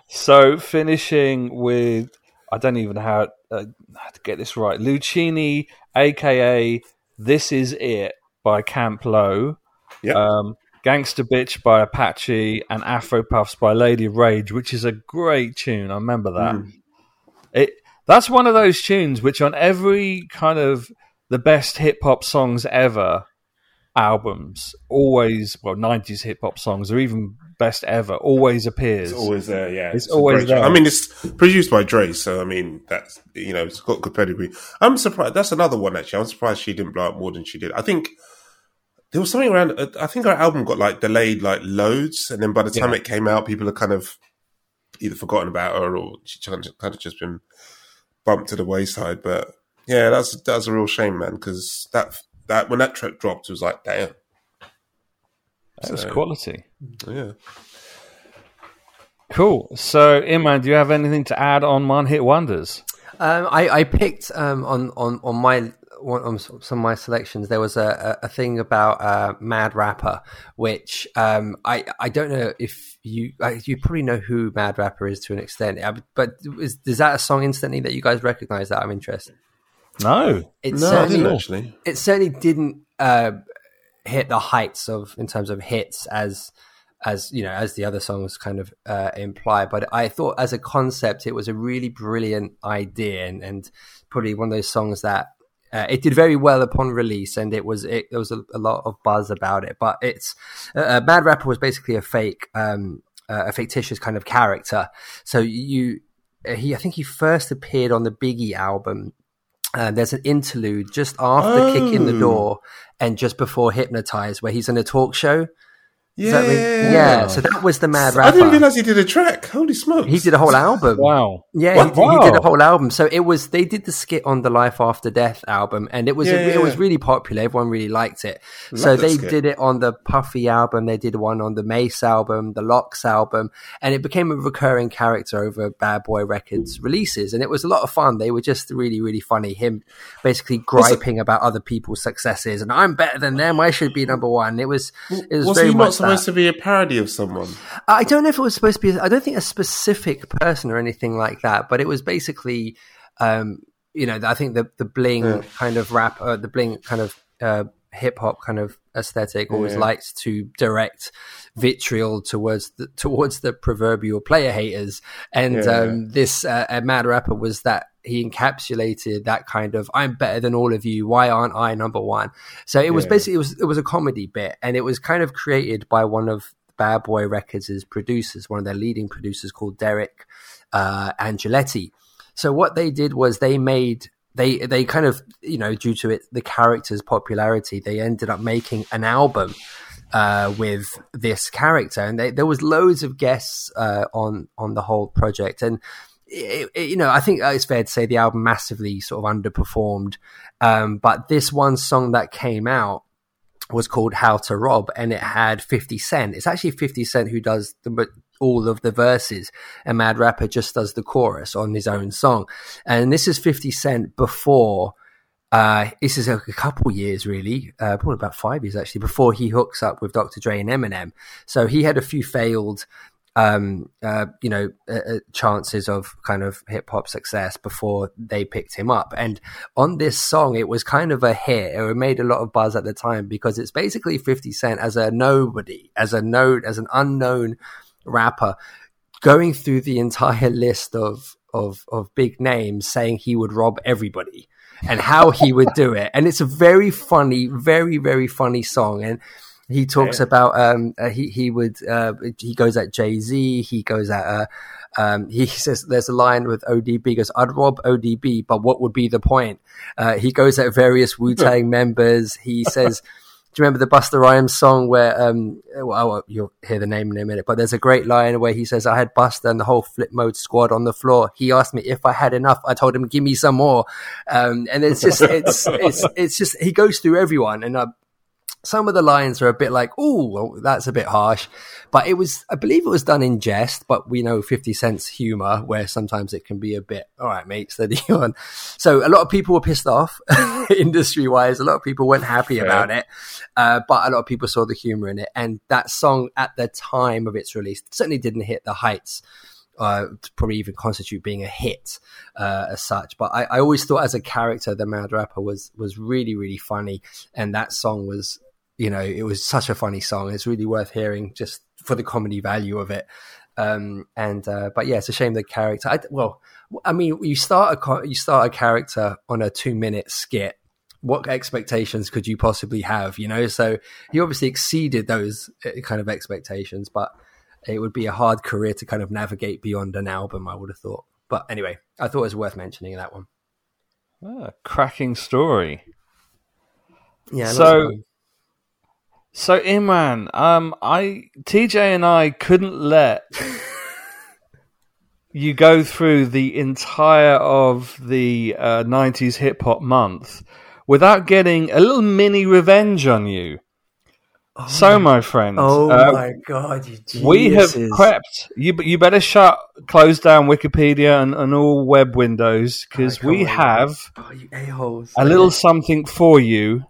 so finishing with I don't even know how, uh, how to get this right. Luchini, aka "This Is It" by Camp Lo. Yep. Um, Gangster Bitch by Apache and Afro Puffs by Lady Rage, which is a great tune. I remember that. Mm. It that's one of those tunes which on every kind of the best hip hop songs ever albums always well 90s hip hop songs or even best ever always appears. It's always there, yeah. It's a always there. I mean, it's produced by Dre, so I mean, that's you know, it's got good pedigree. I'm surprised. That's another one actually. I'm surprised she didn't blow up more than she did. I think there was something around. uh, I think her album got like delayed like loads, and then by the time Yeah. it came out, people had kind of either forgotten about her or she kind of just been bumped to the wayside. But yeah, that's that's a real shame, man, because that that when that track dropped, it was like, damn, That was quality. yeah. Cool. So, Imran, do you have anything to add on One Hit Wonders? Um, I, I picked um, on on on my on some of my selections. There was a, a, a thing about uh, Mad Rapper, which um, I I don't know if you I, you probably know who Mad Rapper is to an extent, but is, is that a song instantly that you guys recognize? That I'm interested. No. It No, I certainly didn't actually. it certainly didn't uh, hit the heights of in terms of hits as as you know as the other songs kind of uh, imply but i thought as a concept it was a really brilliant idea and, and probably one of those songs that uh, it did very well upon release and it was it, there was a, a lot of buzz about it but it's uh, mad rapper was basically a fake um, uh, a fictitious kind of character so you uh, he i think he first appeared on the biggie album uh, there's an interlude just after Kick in the Oh. Door and just before Hypnotize, where he's in a talk show. Does Yeah, that ring- yeah. So that was the Mad rap. I didn't realize he did a track. Holy smokes! he did a whole album. Wow. Yeah, What? he, he did a whole album. So it was they did the skit on the Life After Death album, and it was Yeah, it yeah, was really popular. Everyone really liked it. Love so they skit. did it on the Puffy album. They did one on the Mase album, the Lox album, and it became a recurring character over Bad Boy Records releases. And it was a lot of fun. They were just really really funny. Him basically griping about other people's successes, and I'm better than them. I should be number one. It was it was, Was very much not supposed to be a parody of someone? I don't know if it was supposed to be. I don't think a specific person or anything like that, but it was basically, um, you know, I think the the bling Yeah. kind of rap, uh, the bling kind of uh, hip hop kind of aesthetic always Yeah. likes to direct vitriol towards the towards the proverbial player haters, and Yeah. um, this uh, mad rapper was that he encapsulated that kind of I'm better than all of you. Why aren't I number one? So it was Yeah. basically it was it was a comedy bit, and it was kind of created by one of Bad Boy Records' producers, one of their leading producers called Deric uh, Angelettie. So what they did was they made they they kind of you know due to it the character's popularity they ended up making an album uh, with this character and they, there was loads of guests uh, on on the whole project and it, it- you know I think it's fair to say the album massively sort of underperformed um, but this one song that came out was called How to Rob, and it had 50 Cent. It's actually 50 Cent who does the, all of the verses, and Mad Rapper just does the chorus on his own song. And this is 50 Cent before. Uh, this is a, couple years, really, uh, probably about five years actually, before he hooks up with Dr. Dre and Eminem. So he had a few failed, um, uh, you know, uh, uh, chances of kind of hip hop success before they picked him up. And on this song, it was kind of a hit. It made a lot of buzz at the time because it's basically 50 Cent as a nobody, as a node, as an unknown rapper, going through the entire list of, of, of big names saying he would rob everybody and how he would do it. And it's a very funny, very, very funny song. And he talks about um uh, he he would uh he goes at Jay Z he goes at uh um he says there's a line with ODB goes I'd rob ODB but what would be the point uh he goes at various Wu Tang members he says do you remember the Busta Rhymes song where um well you'll hear the name in a minute but there's a great line where he says I had Busta and the whole flip mode squad on the floor. He asked me if I had enough. I told him give me some more. Um and it's just it's it's it's just he goes through everyone and uh, some of the lines are a bit like, oh, well, that's a bit harsh. But it was, I believe it was done in jest, but we know 50 Cent's humor where sometimes it can be a bit, all right, mate, steady on. So a lot of people were pissed off industry wise. A lot of people weren't happy Fair. about it. Uh, but a lot of people saw the humor in it. And that song at the time of its release certainly didn't hit the heights uh, to probably even constitute being a hit uh, as such. But I, I always thought, as a character, the Mad Rapper was was really really funny, and that song was, you know, it was such a funny song. It's really worth hearing just for the comedy value of it. Um, and uh, but yeah, it's a shame the character. I, well, I mean, you start a you start a character on a two minute skit. What expectations could you possibly have? You know, so he obviously exceeded those uh, kind of expectations, but it would be a hard career to kind of navigate beyond an album, I would have thought. But anyway, I thought it was worth mentioning that one. Ah, cracking story. Yeah. So-. So Imran, um, I TJ and I couldn't let you go through the entire of the uh, '90s hip hop month without getting a little mini revenge on you. so, my friend, oh uh, my god, you we have prepped. You you better shut, close down Wikipedia and, and all web windows because we have Oh, a little something for you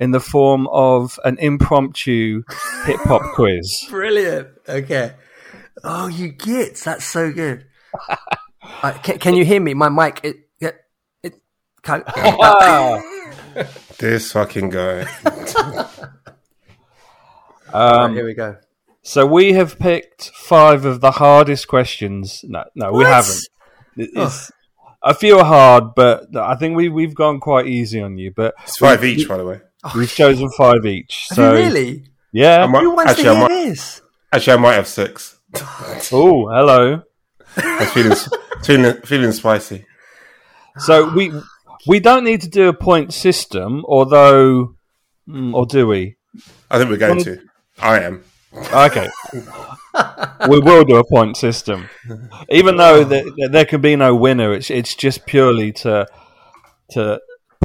in the form of an impromptu hip hop quiz. Brilliant. Okay. Oh, you get That's so good. uh, can, can you hear me? My mic. It. It. it can, This fucking guy. Right, Um, here we go. so we have picked five of the hardest questions. No, no, we haven't. It- It's, A few are hard, but I think we we've gone quite easy on you. But It's five each, by the way. We've chosen five each. Have So you really? yeah. I might- Who wants actually, to I hear might, this? actually, I might have six. Oh, hello. I'm feeling, feeling, feeling spicy. So we we don't need to do a point system, although, mm, or do we? I think we're going to. I am. Okay. we will do a point system, even though there, there can be no winner. It's it's just purely to to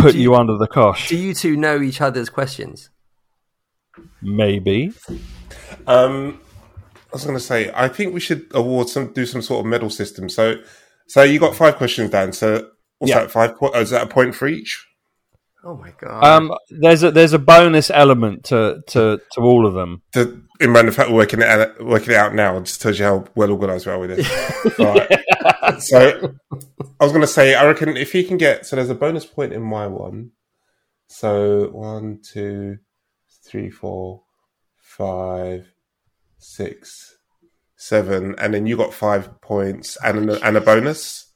put you, you- under the cosh. Do you two know each other's questions? Maybe. Um, I was going to say, I think we should award some, do some sort of medal system. So, so you got five questions, Dan. So, what's Yeah. that? Five? Po- oh, is that a point for each? Oh my god. Um, there's a there's a bonus element to to, to all of them. The, in random fact, we're working it out, working it out now. It just tells you how well organised we are with it. right. So, I was going to say, I reckon if you can get so there's a bonus point in my one. So one, two, three, four, five, six, seven, and then you got five points and a, and a bonus.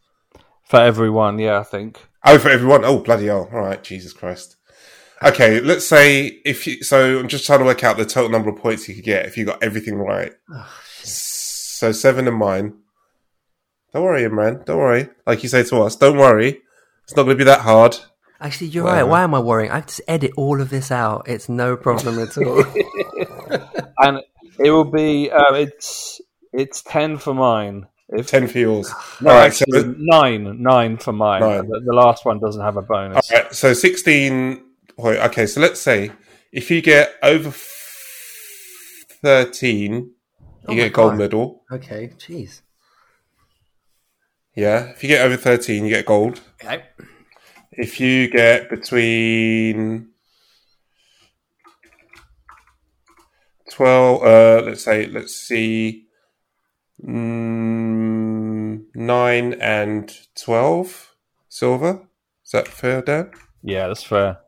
For everyone, yeah, I think. Oh, for everyone. Oh, bloody hell! All right, Jesus Christ. Okay, let's say if you. So I'm just trying to work out the total number of points you could get if you got everything right. So seven in mine. Don't worry, man. Don't worry. Like you say to us, don't worry. It's not going to be that hard. Actually, you're Whatever. right. Why am I worrying? I just edit all of this out. It's no problem at all. And it will be uh, it's it's ten for mine. If Ten for yours. no, all right, so actually, nine nine for mine. Nine. The, the last one doesn't have a bonus. All right, so 16. Okay, so let's say if you get over 13, you Oh get a gold God. medal. okay. Jeez. Yeah. If you get over 13, you get gold. Okay. If you get between 12, uh, let's say, let's see, mm, 9 and 12 silver. Is that fair, Dan? Yeah, that's fair.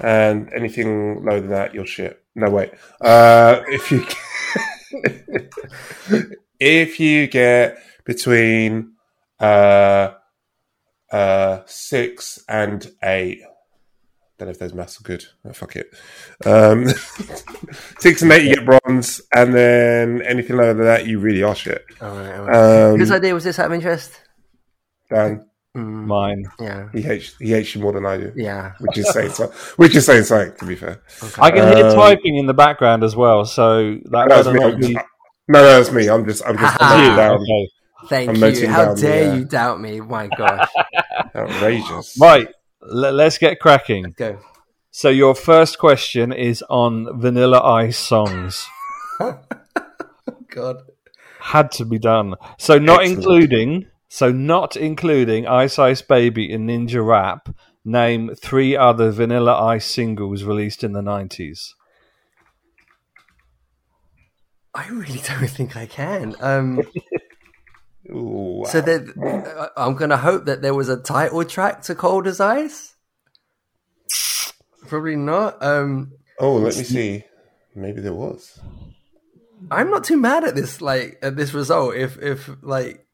and anything lower than that, you're shit. No wait. Uh, if you if you get between uh, uh, six and eight, I don't know if those maths are good. Oh, fuck it. Um, six and eight, you get bronze, and then anything lower than that, you really are shit. All right. All right. Um, Whose idea was this out of interest? Dan, Mm, Mine. yeah. he hates he hates you more than I do, Yeah. which is saying so, which is saying something. To be fair. I can hear Um, typing in the background as well, so that, That was that me. might I'm be- just, no, no, that's me. I'm just, I'm just Ah. noting down. Okay. Thank you. How down, dare yeah. you doubt me? My gosh. Outrageous. Right, let, us get cracking. Go. So your first question is on Vanilla Ice songs. God. Had to be done. So not Excellent. including so not including Ice Ice Baby and Ninja Rap, name three other Vanilla Ice singles released in the nineties. I really don't think I can. Um, Ooh, So that I- I'm going to hope that there was a title track to Cold as Ice. Probably not. Um, oh, let me see. Maybe there was. I'm not too mad at this. Like at this result. If if like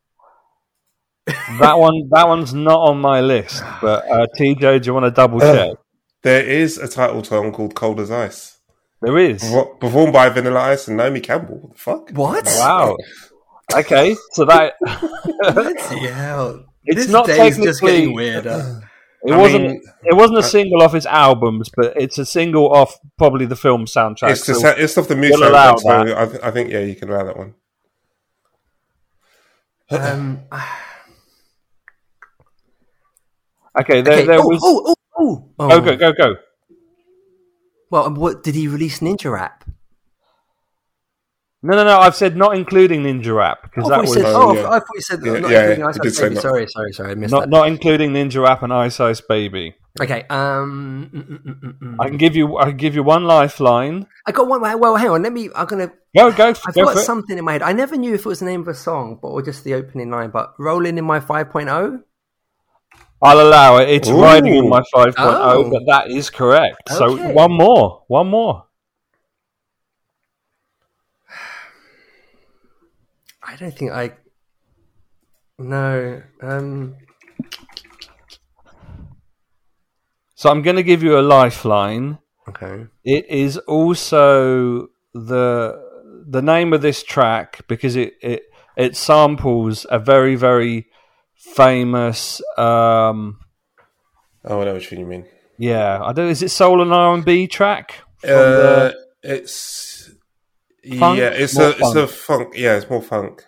That one that one's not on my list. But uh, TJ, do you want to double check? There is a title song called "Cold as Ice," There is. Performed by Vanilla Ice and Naomi Campbell. What the fuck? what? Wow. Okay, so that Bloody hell! It's this not day's just getting weirder. it I wasn't mean- it wasn't a single off his albums, but it's a single off probably the film soundtrack. It's, the, so- sa- it's off the music. we'll allow so I, th- I think yeah, you can allow that one. Um, okay, there, okay. there oh, was. oh, oh, oh, oh. Go go go go. Well, what did he release? Ninja Rap. No, no, no. I've said not including Ninja Rap because I that was said, Oh, oh, yeah. I thought you said Yeah, not yeah, including yeah, Ice you Ice Baby. not. Sorry, sorry, sorry. I missed not that. not including Ninja Rap and Ice Ice Baby. Okay. Um, mm, mm, mm. I can give you I can give you one lifeline. I got one. Well, hang on. Let me. I'm gonna. Go go I've go got for it. something in my head. I never knew if it was the name of a song, but or just the opening line. But rolling in my oh? 5.0. I'll allow it. It's Ooh. riding on my 5.0, Oh. but that is correct. So one more, one more. I don't think I. No. Um. So I'm going to give you a lifeline. Okay. It is also the the name of this track because it it it samples a very very famous um Oh, I know which one you mean. yeah I don't is it soul and R and B track from Uh, the, it's Funk? yeah, it's More a it's a funk. Yeah, it's more funk.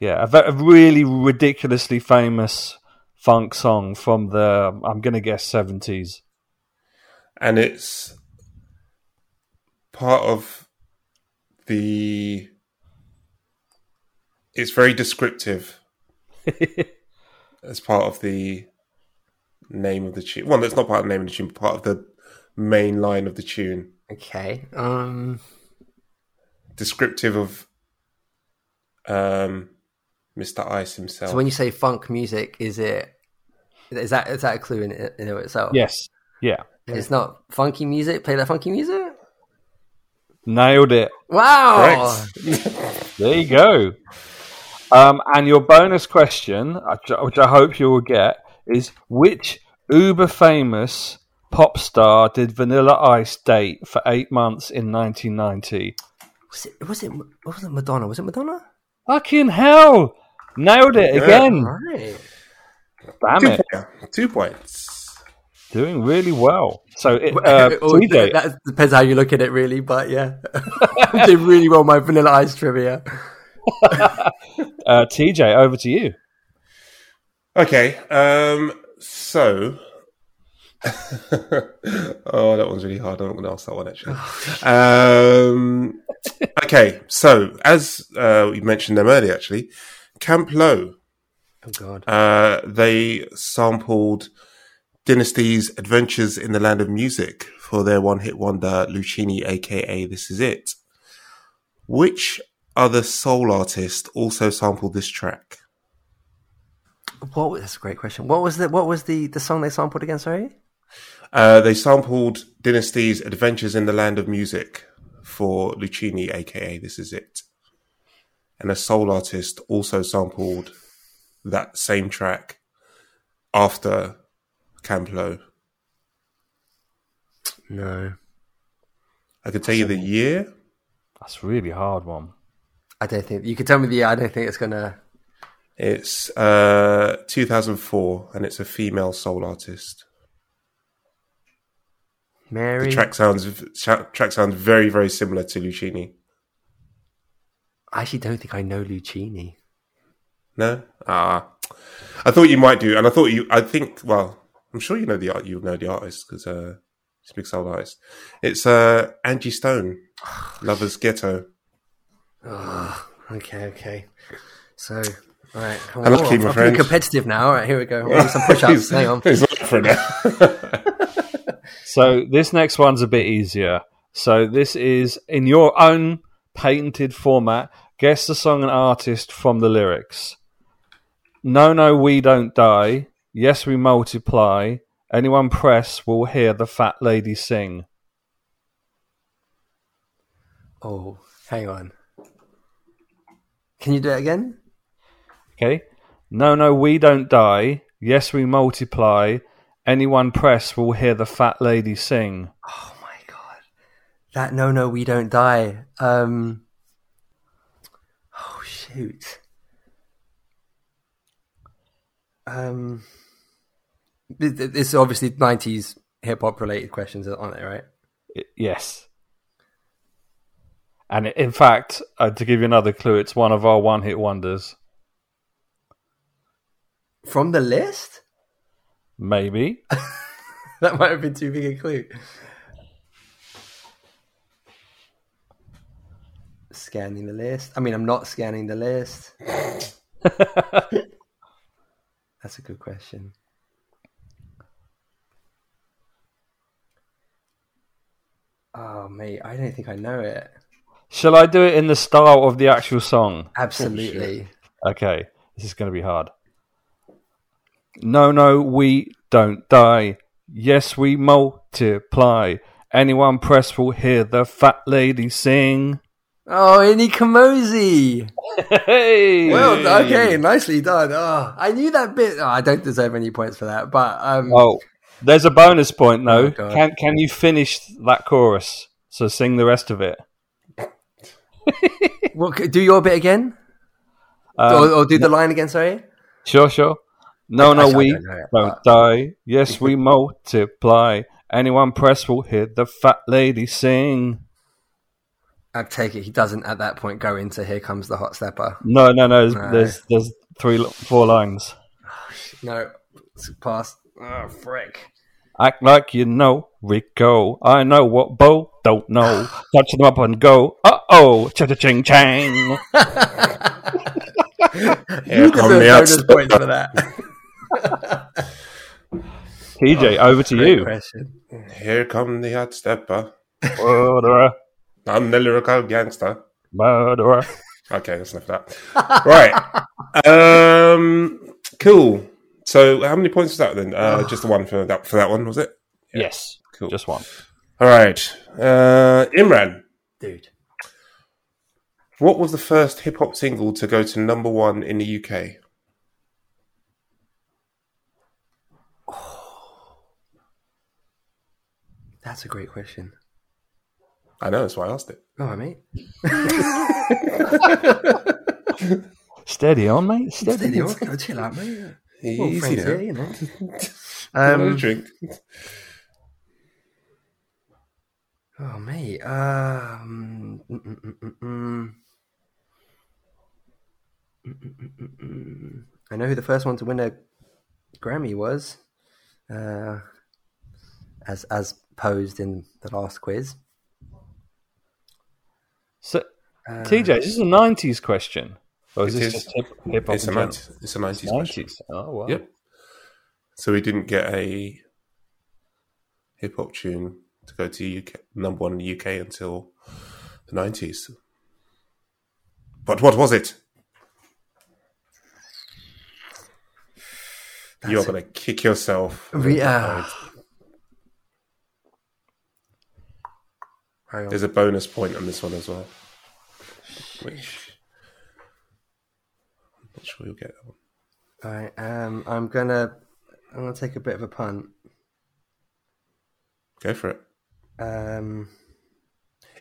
yeah a, a really ridiculously famous funk song from the I'm gonna guess seventies and it's part of the it's very descriptive as part of the name of the tune well that's not part of the name of the tune but part of the main line of the tune Okay. Um. Descriptive of um mr ice himself So when you say funk music, is it is that is that a clue in in of itself? yes yeah It's not funky music. Play that funky music. nailed it Wow. There you go. Um, and your bonus question, which I hope you will get, is which uber famous pop star did Vanilla Ice date for eight months in 1990? Was it? Was it? Was it Madonna? Was it Madonna? Fucking hell! Nailed it Yeah. again. Right. Damn two, it. yeah, two points Doing really well. So, it, uh, Or TJ, that depends how you look at it, really. But yeah, I did really well my Vanilla Ice trivia. uh, TJ, over to you. okay um so oh, that one's really hard. I'm not going to ask that one actually. um, okay, so as uh, we mentioned them earlier, actually, Camp Lo, Oh God. uh, they sampled Dynasty's Adventures in the Land of Music for their one-hit wonder Luchini, aka This Is It. Which other soul artist also sampled this track? What? That's a great question. What was the What was the the song they sampled again? Sorry. Uh, they sampled Dynasty's Adventures in the Land of Music for Luchini, aka This Is It. And a soul artist also sampled that same track after Camp Lo. No, I could tell you the year. That's a really hard one. I don't think you could tell me the. Year. I don't think it's gonna. It's uh, 2004, and it's a female soul artist. Mary. The track sounds track sounds very very similar to Luchini. I actually don't think I know Luchini. No, ah, I thought you might do, and I thought you. I think. Well, I'm sure you know the art. You know the artist because uh, She's a big soul artist. It's uh, Angie Stone, Lovers Ghetto. Okay, okay. So, all right. Come on. my I'm feeling friend. competitive now. All right, here we go. Some push-ups. Hang on. he's for now. So this next one's a bit easier. So this is in your own patented format. Guess the song and artist from the lyrics. No, no, we don't die. Yes, we multiply. Anyone press will hear the fat lady sing. Oh, hang on. Can you do it again? Okay. No, no, we don't die. Yes, we multiply. Anyone press will hear the fat lady sing. Oh my god. That no no we don't die. Um Oh shoot. Um th- th- this is obviously 90s hip hop related questions aren't they, right? Yes. And in fact, uh, to give you another clue, it's one of our one hit wonders. From the list? Maybe. That might have been too big a clue. Scanning the list. I mean, I'm not scanning the list. That's a good question. Oh, mate, I don't think I know it. Shall I do it in the style of the actual song? Absolutely. Okay, this is going to be hard. No, no, we don't die. Yes, we multiply. Anyone press will hear the fat lady sing. Oh, Ini Kamoze. Hey! Well, okay, nicely done. Oh, I knew that bit. Oh, I don't deserve any points for that, but um, Oh, there's a bonus point though. Oh, can can you finish that chorus? So sing the rest of it. well, do your bit again, Um, or, or do the line again. Sorry. Sure, sure. No, no, we don't know it, don't die. Yes, we multiply. Anyone press will hear the fat lady sing. I take it he doesn't at that point go into "Here Comes the Hot Stepper." No, no, no. There's No. there's, there's three, four lines. No, it's past. Oh, frick. Act like you know, Rico. I know what Bo don't know. Touch them up and go. Uh oh, cha cha ching chang. Here You deserve the bonus points for that. TJ, over to you. question. Here come the hot stepper. Murderer, I'm the lyrical gangster. murderer. Okay, that's enough of that. right. Um, cool. So, how many points was that then? Uh, just the one for that for that one, was it? Yes, Cool. just one. All right. Uh, Imran, Dude. what was the first hip hop single to go to number one in the UK? That's a great question. I know, that's why I asked it. All right, mate. Steady on, mate. Steady. Steady on. Go chill out, mate. Well, Easy friends now. here, you know. Have a Um, drink. oh, mate. Um, mm. Mm, mm, mm, mm, mm. I know who the first one to win a Grammy was, uh, as as posed in the last quiz. So, TJ, this is a '90s question, or is this is. just hip hip hop? It's a 90s, it's a 90s question. '90s. Oh wow. Yep. So we didn't get a hip hop tune to go to UK number one in the UK until the nineties. But what was it? You're gonna kick yourself. Re- uh, hang on. There's a bonus point on this one as well. Which I'm not sure you'll get that one. All right, um, I'm gonna I'm gonna take a bit of a punt. Go for it. Um,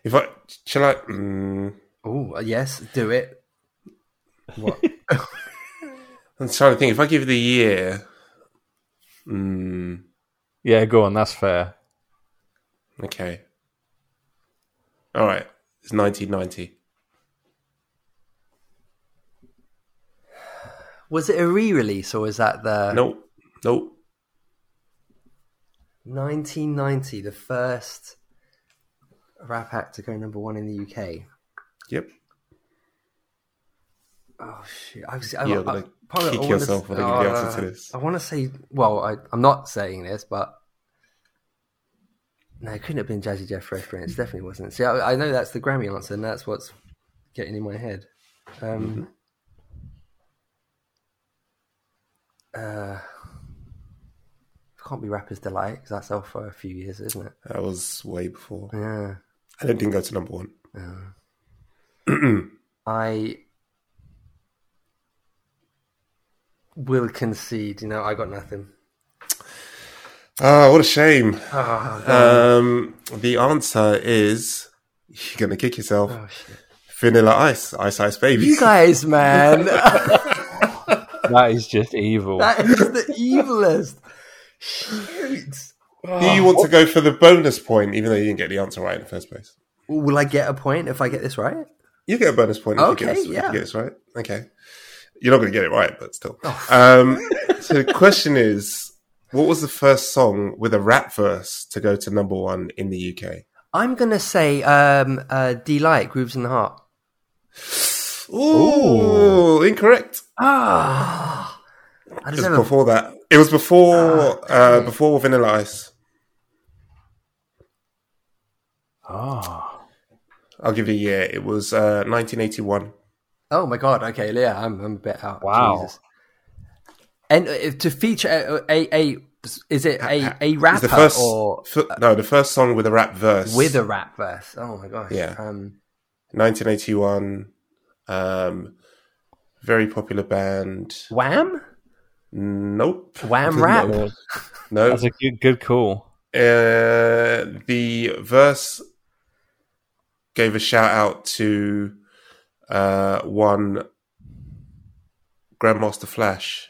If I shall I mm, oh yes, do it. What? I'm trying to think if I give the year mm, Yeah, go on. That's fair. Okay. All right. It's 1990. was it a re-release or was that the? Nope. Nope. 1990, the first rap act to go number one in the UK. Yep. Oh shit! I was, I, You're I, gonna probably- kick I wanna yourself s- when I give the answer uh, to this. I want to say, well, I, I'm not saying this, but no, it couldn't have been Jazzy Jeff Fresh Prince. It definitely wasn't. See, I, I know that's the Grammy answer, and that's what's getting in my head. Um, uh, can't be Rapper's Delight because that's off for a few years, isn't it? That was way before. Yeah. And it didn't go to number one. I will concede. You know, I got nothing. Ah, what a shame. Oh, Um, the answer is you're gonna kick yourself. oh shit! Vanilla Ice, Ice Ice Baby. You guys, man, That is just evil. that is the evilest. Shoot. Do you want to go for the bonus point, even though you didn't get the answer right in the first place? Will I get a point if I get this right? You get a bonus point if you Okay, get this, if you yeah. get this right. Okay. You're not going to get it right, but still. Um, so the question is, what was the first song with a rap verse to go to number one in the UK? I'm gonna say um, uh, Deee-Lite, Grooves in the Heart. Ooh, incorrect. Ah, I It just was never. before that. It was before uh, before Vanilla Ice. Ah. I'll give you a year. It was uh, 1981. Oh my god! Okay, yeah, I'm, I'm a bit out. Wow. Jesus. And uh, to feature a, a, a is it a, a rapper the first, or f- no, the first song with a rap verse with a rap verse? Oh my gosh! Yeah. Um, 1981. Um, very popular band. Wham, Nope. Wham rap. No. no. That's a good, good call. Uh, the verse gave a shout out to uh, one Grandmaster Flash.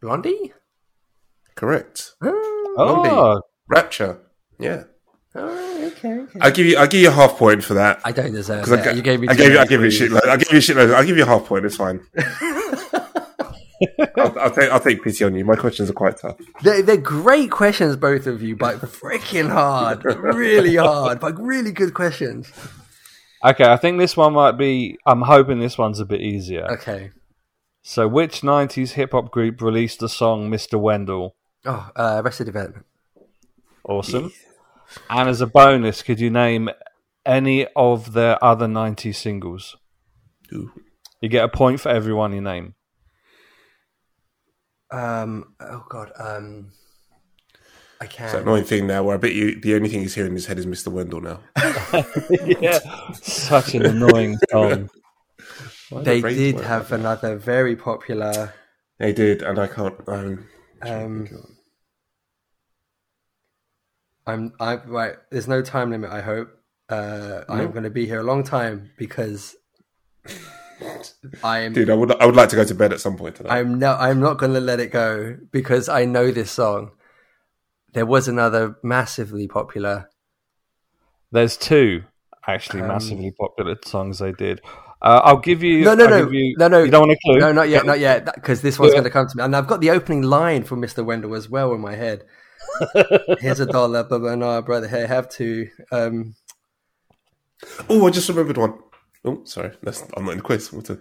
Blondie. Correct. Oh, Oh, Rapture. Yeah. oh, okay, okay. I'll give you. I'll give you a half point for that. I don't deserve 'Cause I, it. ga- you gave me. I gave you, I'll give you a shitload. I'll give you a shitload. I'll give you a half point. It's fine. I'll, I'll take. I'll take pity on you. My questions are quite tough. They're, they're great questions, both of you, but freaking hard, really hard, but really good questions. okay. I think this one might be. I'm hoping this one's a bit easier. Okay. So, which '90s hip hop group released the song "Mr. Wendell"? Oh, uh, Arrested Development. Awesome. And as a bonus, could you name any of their other '90s singles? Ooh. You get a point for everyone you name. Um. Oh God. Um. I It's that annoying thing now where I bet you the only thing he's hearing in his head is Mr. Wendell now. yeah, such an annoying song. Why They the did have like another very popular. They did, and I can't. Um, Um. I'm. I right. There's no time limit. I hope. Uh, I'm going to be here a long time because I'm. dude, I would. I would like to go to bed at some point tonight. I'm no. I'm not going to let it go because I know this song. There was another massively popular. There's two actually Um, massively popular songs they did. Uh, I'll give you. No, no, I'll no, you, no, no. You don't want a clue? No, not yet, not yet. Because this one's Yeah. going to come to me, and I've got the opening line from Mr. Wendell as well in my head. Here's a dollar, blah blah. No, brother, here have to. Um, oh, I just remembered one. Oh, sorry, that's, I'm not in the quiz. What's it?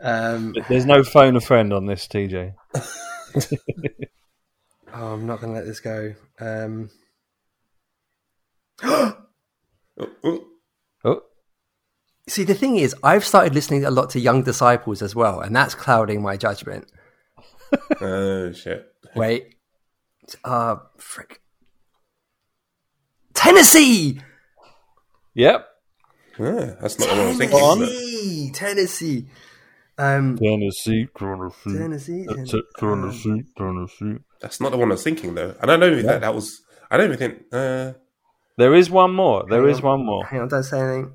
um, There's no phone a friend on this, TJ. oh, I'm not going to let this go. Um, oh. Oh, see, the thing is, I've started listening a lot to Young Disciples as well, and that's clouding my judgment. Oh shit! Wait, uh, frick, Tennessee. yep. Yeah, that's not what I was thinking. is it? Tennessee, Tennessee. Um, Tennessee, Tennessee, Tennessee, That's it, Tennessee, Tennessee. That's not the one I was thinking though, and I don't even think that was. I don't even think. Uh, There is one more. There Hang is on. one more. Hang on, don't say anything.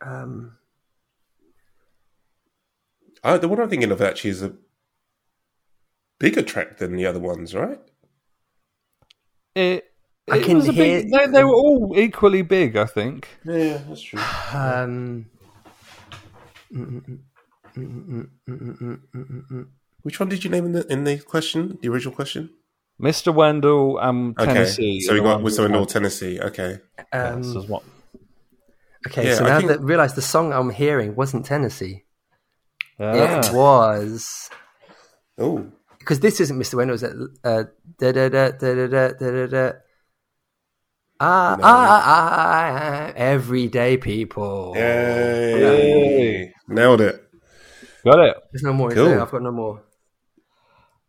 Um, I, the one I'm thinking of actually is a bigger track than the other ones, right? It, I can was a hear- big, they, they were all equally big, I think. Yeah, that's true. um, Which one did you name in the in the question? The original question. Mr. Wendell and Okay, Tennessee. so we got ones Mr. Wendell, that Tennessee. Okay, have- Um, Yes, there's one. Okay, Yeah, so I now think- that realize the song I'm hearing wasn't Tennessee. Ah. It was oh, because this isn't Mr. Wendell. It was uh, da da da da da da da da da. Ah, No. ah, ah, ah, everyday people. yay. Yay. nailed it. Got it. There's no more. is Cool. there? I've got no more.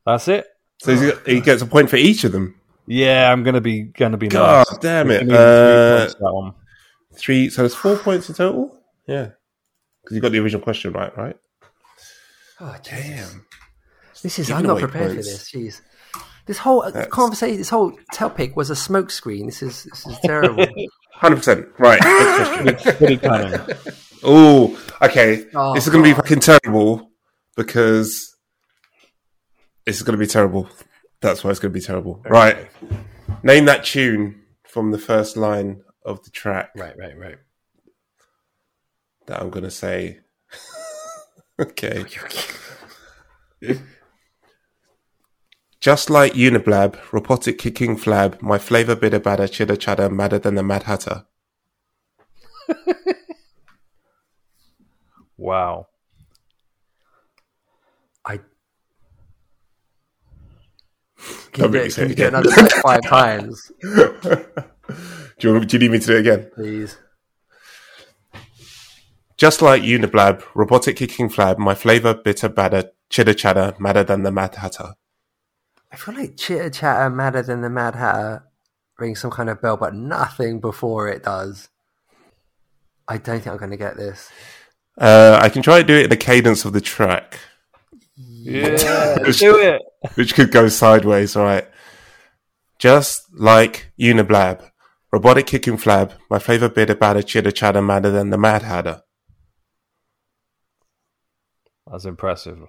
That's it. So he's got- he gets a point for each of them. Yeah, I'm gonna be gonna be God nice. damn Give it! me the three Uh, points for that one. Three. So there's four points in total. Yeah, because you got the original question right, right? Oh, Damn. This is. Giving I'm not prepared points. for this. Jeez. This whole uh, That's- conversation, this whole topic was a smokescreen. This is this is terrible. Hundred percent. Right. Next question. Pretty cunning. Oh, okay. Oh, this is going to be fucking terrible because this is going to be terrible. That's why it's going to be terrible. Right. Name that tune from the first line of the track right, right, right. that I'm going to say. okay. Just like Uniblab, robotic kicking flab, my flavor bitter badder, chitter chatter, madder than the Mad Hatter. Wow. I. Can you, do, say can it you again. another like five times, Do you, do you need me to do it again? please? Just like Uniblab, robotic kicking flab, my flavor bitter badder, chitter chatter, madder than the Mad Hatter. I feel like chitter chatter madder than the Mad Hatter rings some kind of bell, but nothing before it does. I don't think I'm going to get this. Uh, I can try to do it in the cadence of the track, Yeah, do it. which could go sideways, alright. Just like Uniblab, robotic kicking flab, my favorite bit about a chitter chatter, madder than the Mad Hatter. That's impressive.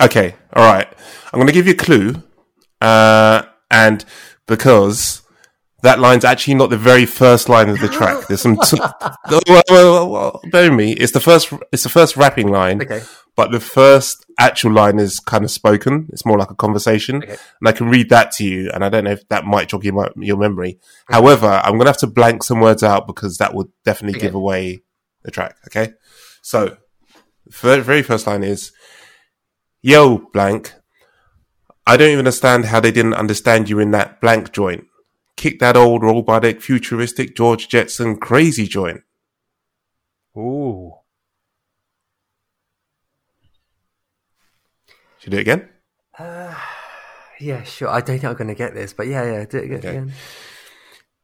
Okay, all right. I'm going to give you a clue, uh, and because that line's actually not the very first line of the track. There's some. T- well, well, well, well, bear me. It's the first. It's the first rapping line. Okay. But the first actual line is kind of spoken. It's more like a conversation, Okay. and I can read that to you. And I don't know if that might jog your, your memory. However, I'm going to have to blank some words out because that would definitely Okay. give away the track. Okay. So, the very first line is, "Yo, blank. I don't even understand how they didn't understand you in that blank joint. Kick that old robotic, futuristic George Jetson crazy joint." Ooh. Should I do it again? Uh, yeah, sure. I don't think I'm going to get this, but yeah, yeah, do it again. Okay. again.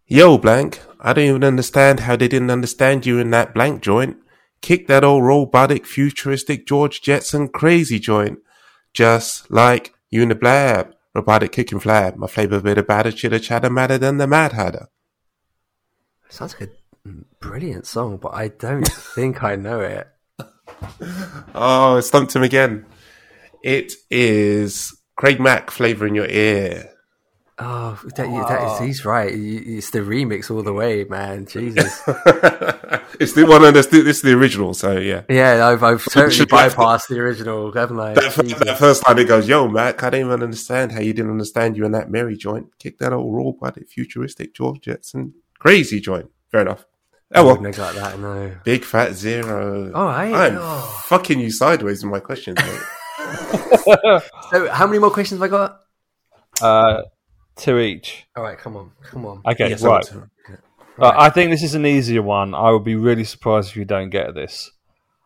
Yo, blank. I don't even understand how they didn't understand you in that blank joint. Kick that old robotic, futuristic George Jetson crazy joint. Just like Uniblab. Robotic kicking flab. My flavor bit of batter, chitter chatter, madder than the Mad Hatter. Sounds like a brilliant song, but I don't think I know it. Oh, I stumped him again. It is Craig Mack, flavor in your ear. Oh, that, that is, he's right. It's the remix all the way, man. Jesus. it's the one, and this, this is the original, so yeah. Yeah, I've, I've totally bypassed the original, haven't I? That, fir- that first line, it goes, "Yo, Mac, I didn't even understand how you didn't understand you in that Mary joint. Kick that old raw body, futuristic George Jetson, crazy joint." Fair enough. Oh wouldn't well, have got that, no. big fat zero. Oh, I- I'm oh. fucking you sideways in my questions. Mate. So, how many more questions have I got? Uh, two each. All right, come on, come on. Okay, Yes, right. I'm- Uh, I think this is an easier one. I would be really surprised if you don't get this.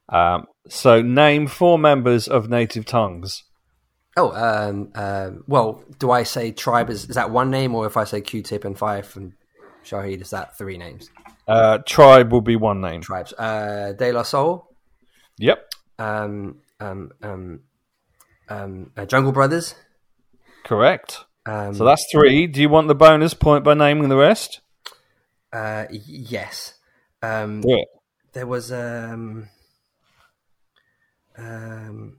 Um, so, name four members of native tongues. Oh, um, um, well, do I say tribe? Is, is that one name, or if I say Q-Tip and Phife and Shaheed, is that three names? Uh, tribe will be one name. Tribes. Uh, De La Soul, Yep, um, um, um, um, uh, Jungle Brothers. correct. Um, So that's three. Do you want the bonus point by naming the rest? uh, yes. Um, Do it. there was um, um,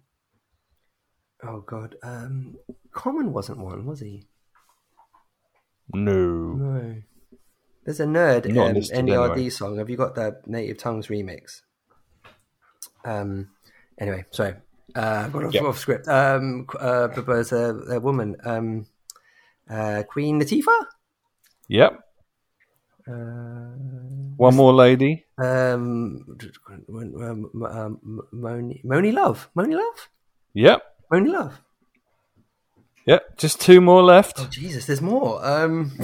oh god, um, Common wasn't one, was he? No. No. There's a nerd um, NERD anyway. song. Have you got the Native Tongues remix? Um, anyway, sorry, uh, I've got off, Yeah. off script. Um, uh, but there's a, a woman, um, uh, Queen Latifah. Yep. Uh, One more lady. um, um, Monie, Monie Love, Monie Love, Yep. Monie Love. Yep. Just two more left. Oh Jesus, there's more. Um,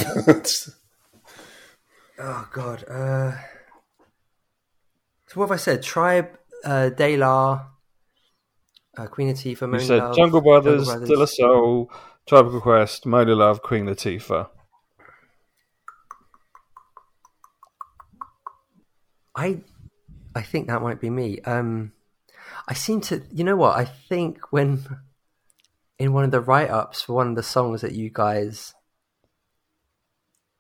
oh God. Uh, so what have I said? Tribe, uh, De La, uh, Queen Latifah, You Monie said Love, Jungle Brothers, Brothers. De La Soul, Tribe Called Quest, Motor Love, Queen Latifah. I, I think that might be me. Um, I seem to, you know what? I think when in one of the write-ups for one of the songs that you guys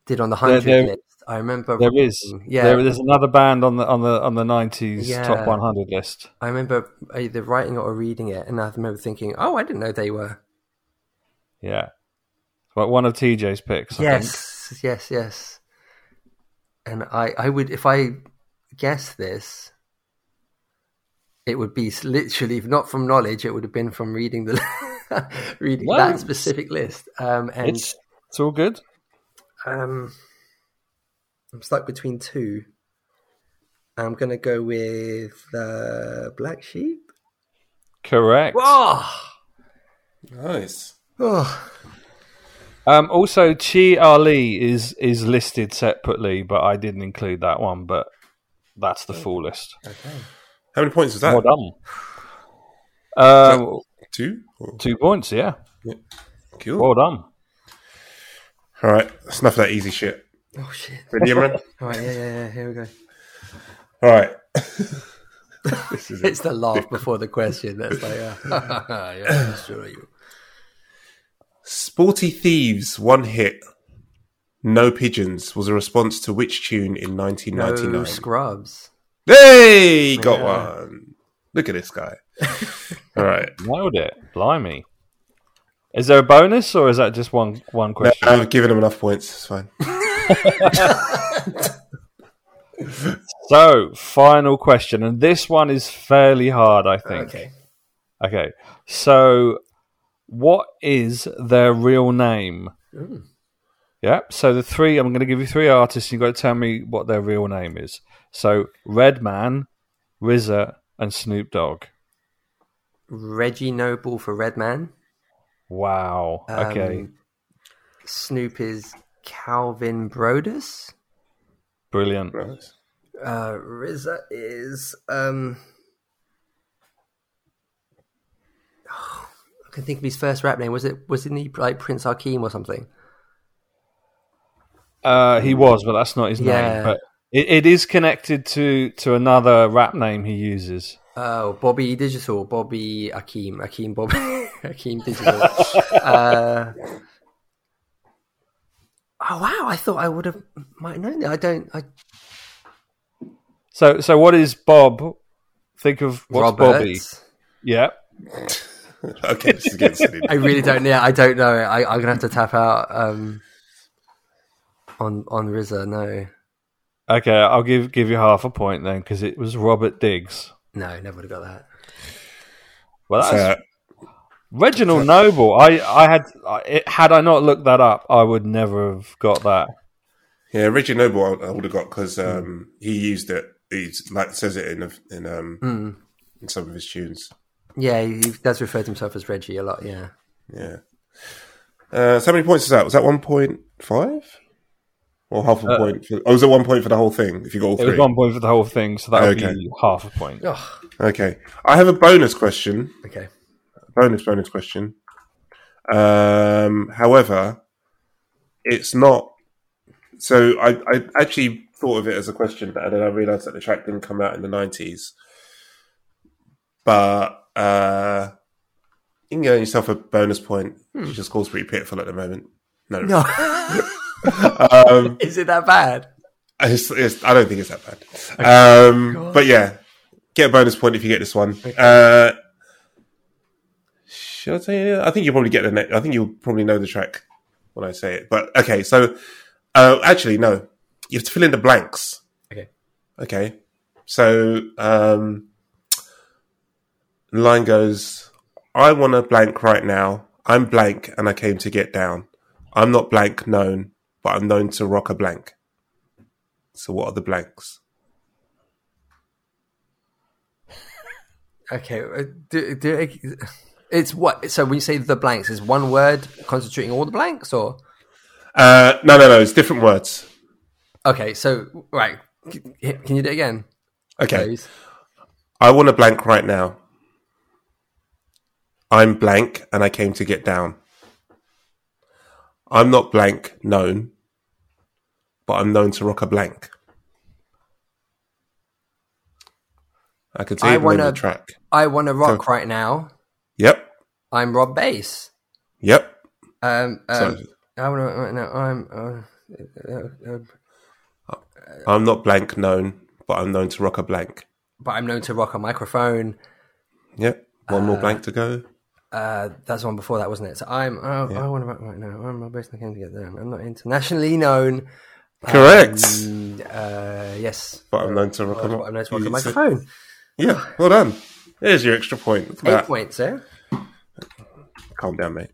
did on the hundred list, I remember There is. yeah, There, there's another band on the on the on the nineties Yeah. top one hundred list. I remember either writing it or reading it, and I remember thinking, "Oh, I didn't know they were." Yeah. Like one of TJ's picks, I think. yes, yes, yes. And I, I would, if I guess this, it would be literally if not from knowledge. It would have been from reading the reading No, that specific list. Um, and It's it's all good. um, I'm stuck between two. I'm gonna go with uh, Black Sheep. Correct. Whoa! nice. Oh, Um, also, Chi Ali is is listed separately, but I didn't include that one. But that's the full list. okay. How many points was that? Well done. Um, Two. Or- two points, yeah. Cool. Well done. All right, that's enough of that easy shit. Oh shit! Ready, Imran? All right, yeah, yeah, yeah. Here we go. All right. It's the laugh before the question. That's like, uh, yeah, sure you. Sporty Thieves, one hit. No Pigeons was a response to which tune in No 1999? scrubs. hey, got Yeah. one. Look at this guy. All right. Nailed it. Blimey. Is there a bonus or is that just one one question? I've given him enough points. It's fine. So, final question, and this one is fairly hard, I think. Okay. Okay. So, what is their real name? Yeah. So the three, I'm going to give you three artists. You've got to tell me what their real name is. So Redman, RZA, and Snoop Dogg. Reggie Noble for Redman. Wow. Um, Okay. Snoop is Calvin Broadus. Brilliant. Nice. Uh, RZA is um. I can think of his first rap name. Was it was it like Prince Hakeem or something? Uh, he was, but that's not his Yeah. name. But it, it is connected to to another rap name he uses. Oh, Bobby Digital, Bobby Akeem, Akeem Bobby, Akeem Digital. uh, oh wow! I thought I would have might known that. I don't. I, So, so what is Bob? Think of what's Bobby? Yeah. Okay, this is getting silly. I really don't. Yeah, I don't know. I, I'm gonna have to tap out um, on on RZA. No, Okay, I'll give give you half a point then because it was Robert Diggs. no, never would have got that. Well, that's So, Reginald Noble. I I had I- it, had I not looked that up, I would never have got that. yeah, Richard Noble I, I would have got because um, he used it. He's like says it in a, in um Mm. in some of his tunes. Yeah, he he does refer to himself as Reggie a lot. Yeah, Yeah. Uh, so how many points is that? Was that one point five? Or half a point? For, oh, was it one point for the whole thing? If you got all It was one point for the whole thing, so that would Okay. be half a point. oh, Okay. I have a bonus question. okay. bonus bonus question. Um, however, it's not. So I, I actually thought of it as a question, and then I realised that the track didn't come out in the nineties. But uh, you can get yourself a bonus point. She just calls pretty pitiful at the moment. No, No, um, is it that bad? it's, it's, I don't think it's that bad. Um, but yeah, get a bonus point if you get this one. Uh, should I say it? I think you'll probably get the next. I think you'll probably know the track when I say it. But okay, so uh, actually, no, you have to fill in the blanks. Okay. Okay, so um, The line goes, I want to blank right now. I'm blank and I came to get down. I'm not blank known, but I'm known to rock a blank. So what are the blanks? Okay, uh, do, do, it's what? So when you say the blanks, is one word constituting all the blanks, or Uh, no, no, no. It's different words. okay? So right, can can you do it again, Okay. please? I want a blank right now. I'm blank and I came to get down. I'm not blank known, but I'm known to rock a blank. I can tell I you the wanna- the track. I want to rock Go. right now. Yep, I'm Rob Base. yep. Um, um So I want to right now. I'm. Uh, uh, uh, I'm not blank known, but I'm known to rock a blank. but I'm known to rock a microphone. Yep. One more blank to go. Uh, that's the one before that, wasn't it? So I'm. Oh, I want to rock right now. I'm Rob Base. and I came to get there. I'm not internationally known. Correct. Um, uh, yes, but I'm known to rock I'm known to rock a said- microphone. Yeah, well done. There's your extra point. Eight that. points, eh? Calm down, mate.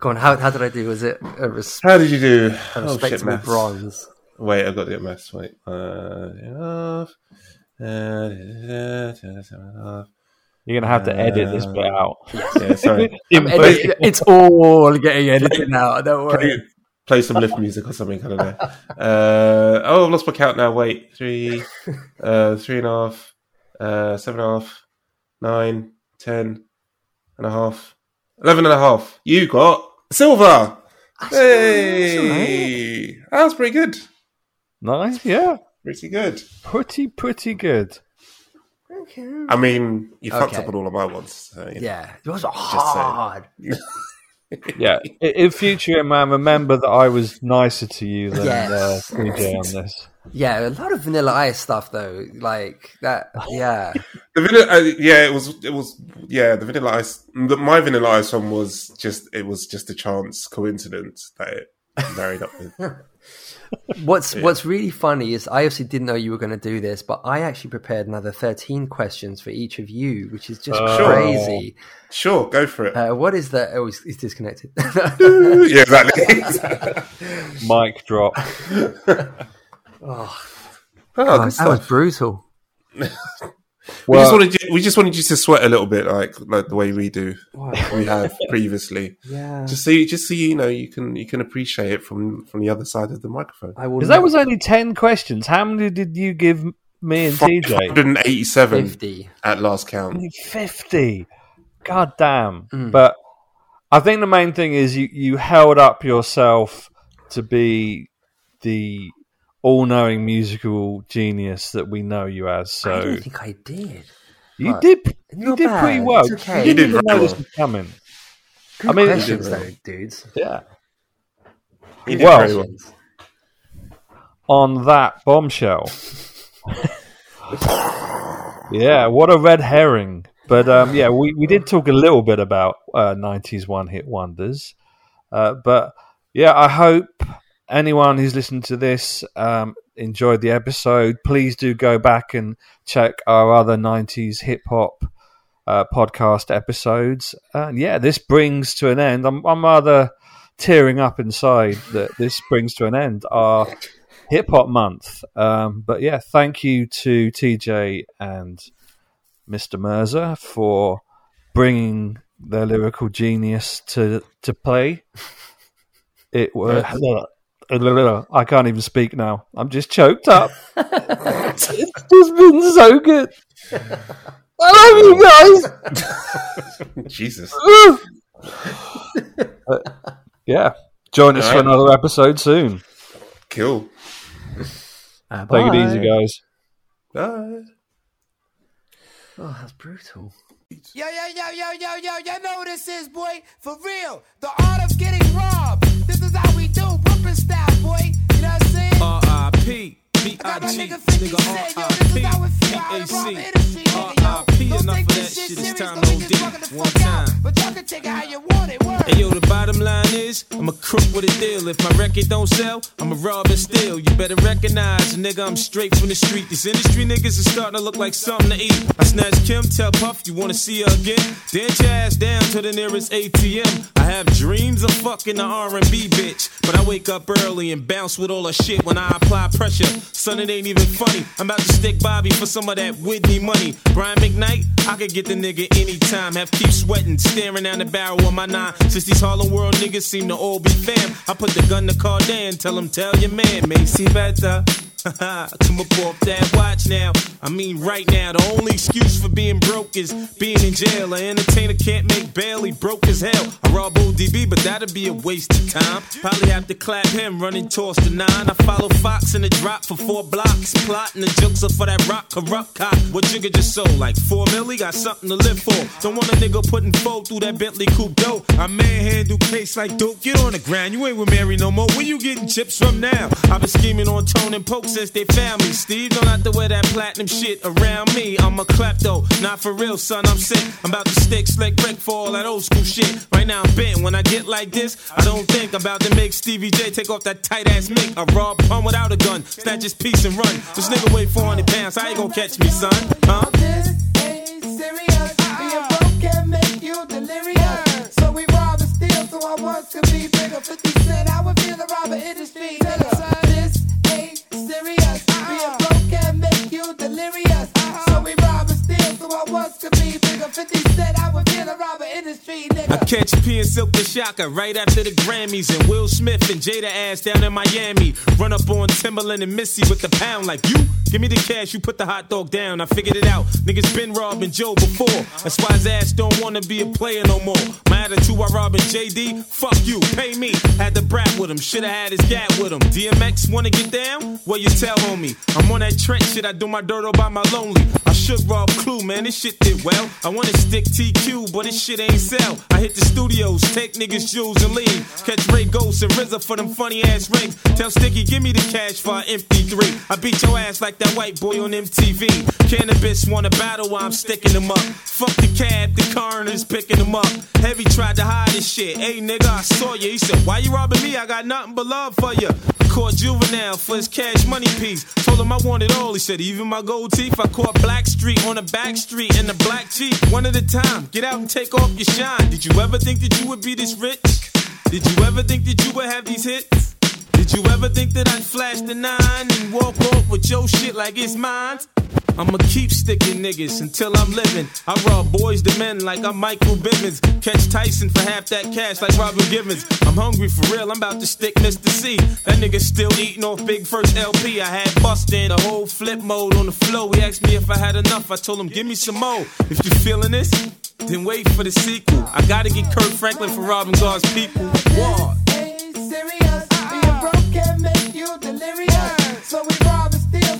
Go on. How, how did I do? Was it a, res- How did you do? a Oh, shit, bronze? Wait, I've got to get maths. Wait. Uh, enough. Uh. You're gonna have to edit this bit out. Yeah, sorry. It's all getting edited now. Don't worry. play, play some lift music or something. I don't know. Uh, oh, I've lost my count now. Wait, three, uh, three and a half, uh, seven and a half, nine, ten and a half, eleven and a half. You got silver. Hey, that was pretty good. Nice, yeah, Pretty good. pretty pretty good. I mean, you fucked Okay. up on all of my ones. So, you know. Yeah, it was hard. Yeah, in, in future, man, remember that I was nicer to you than Yes. uh, TJ on this. Yeah, a lot of Vanilla Ice stuff though. Like that. Yeah. The vanilla, uh, yeah, it was, it was, yeah. The vanilla ice, the, my vanilla ice one was just, it was just a chance coincidence that it married up with. What's What's really funny is I obviously didn't know you were going to do this, but I actually prepared another thirteen questions for each of you, which is just Oh. crazy. Sure, go for it. Uh, what is that? Oh, it's, he's disconnected. yeah, exactly. Mic drop. oh, God, good that was stuff. Brutal. we Well- just wanted you, we just wanted you to sweat a little bit, like like the way we do, we have previously. Yeah. Just so you, just so you know, you can you can appreciate it from from the other side of the microphone. I will. Because that was only ten questions. How many did you give me and TJ? 187 fifty. at last count. Fifty. God damn. Mm. But I think the main thing is you, you held up yourself to be the all knowing musical genius that we know you as. So I So don't think I did. you Right. did you did bad. pretty well. It's okay. You You didn't even know this was coming. Good I mean- questions, though, dudes. Yeah. You did Well- very well. Questions. On that bombshell. yeah, what a red herring. But um, yeah, we, we did talk a little bit about uh, 90s one hit wonders. Uh, but yeah, I hope anyone who's listened to this um, enjoyed the episode. Please do go back and check our other 90s hip hop uh, podcast episodes. And yeah, this brings to an end. I'm, I'm rather tearing up inside that this brings to an end our hip hop month. Um, but yeah, thank you to TJ and Mr. Mirza for bringing their lyrical genius to to play. It was. I can't even speak now. I'm just choked up. it's just been so good. I love you guys. Jesus. Yeah. Join us for another episode soon. Cool. Uh, Take it easy, guys. Bye. Oh, that's brutal. Yo, yo, yo, yo, yo, yo, you know what this is, boy. For real. The art of getting robbed. This is how we do Brooklyn style, boy. You know what I'm saying? R.I.P. I got my B.I.G. nigga 50 Nigga Cent, yo, this is how it feel out in rob R.I.P. industry, nigga, yo. R.I.P. Don't Enough of that shit. It's time don't to get this OD. fucking the One time. But y'all can take it how you want it, word. Hey yo, the bottom line is, I'm a crook with a deal. If my record don't sell, I'ma rob and steal. You better recognize, a nigga, I'm straight from the street. These industry niggas is starting to look like something to eat. I snatch Kim, tell Puff, you wanna see her again? Dance your ass down to the nearest ATM. I have dreams of fucking the R&B bitch, but I wake up early and bounce with all the shit when I apply pressure. Son, it ain't even funny. I'm about to stick Bobby for some of that Whitney money. Brian McKnight, I could get the nigga anytime. Have keep sweating, staring down the barrel of my nine. Since these Harlem World niggas seem to all be fam, I put the gun to Cardan, tell him, tell your man, Mase better. Come up off that watch now. I mean, right now, the only excuse for being broke is being in jail. An entertainer can't make he broke as hell. I rob ODB, but that'd be a waste of time. Probably have to clap him running towards the nine. I follow Fox in the drop for four blocks. Plotting the jokes up for that rock corrupt cop. What Jigga just sold? Like four milli, got something to live for. Don't want a nigga putting four through that Bentley coupe dope. I manhandle case like dope. Get on the ground, you ain't with Mary no more. Where you getting chips from now? I've been scheming on Tone and Poke since they found me. Steve don't have to wear that platinum shit around me. I'm a klepto, not for real, son. I'm sick. I'm about to stick slick Rick for all that old school shit. Right now I'm bent. When I get like this, I don't think I'm about to make Stevie J take off that tight ass mic. I rob pun without a gun, snatch his piece and run. This nigga weigh 400 pounds. How you gonna catch me, son? Huh? This ain't serious. Being broke can make you delirious. So we rob and steal, so our be bigger. 50 cent, I would feel the robber industry. Catch P and Silkk the Shocker right after the Grammys and Will Smith and Jada ass down in Miami. Run up on Timbaland and Missy with the pound like you. Give me the cash, you put the hot dog down. I figured it out. Niggas been robbing Joe before. That's why his ass don't wanna be a player no more. My attitude while robbing JD, fuck you, pay me. Had the brat with him, shoulda had his gap with him. DMX wanna get down? Well, you tell homie. I'm on that Trent shit, I do my dirt all by my lonely. I should Rob Clue, man, this shit did well. I wanna stick TQ, but this shit ain't sell. I hit the studios, take niggas' jewels and leave. Catch Ray Ghost and RZA for them funny ass rings. Tell Sticky, give me the cash for an MP3. I beat your ass like that white boy on MTV. Canibus wanna battle while I'm sticking them up. Fuck the cab, the coroner's picking them up. Heavy tried to hide his shit. Hey nigga, I saw you. He said, Why you robbing me? I got nothing but love for you. Caught juvenile for his cash money piece. Told him I wanted all. He said, Even my gold teeth. I caught Blackstreet on the back street in the black Jeep. One at a time. Get out and take off your shine. Did you ever think that you would be this rich? Did you ever think that you would have these hits? Did you ever think that I'd flash the nine and walk off with your shit like it's mine? I'ma keep sticking niggas until I'm living. I rob Boyz II Men like I'm Michael Bivins. Catch Tyson for half that cash like Robin Givens. I'm hungry for real, I'm about to stick Mr. C. That nigga still eating off Big First LP. I had busted the whole flip mode on the flow. He asked me if I had enough. I told him, give me some more. If you feeling this, then wait for the sequel. I gotta get Kirk Franklin for robbing God's people. War. serious. Being broke can make you delirious. So we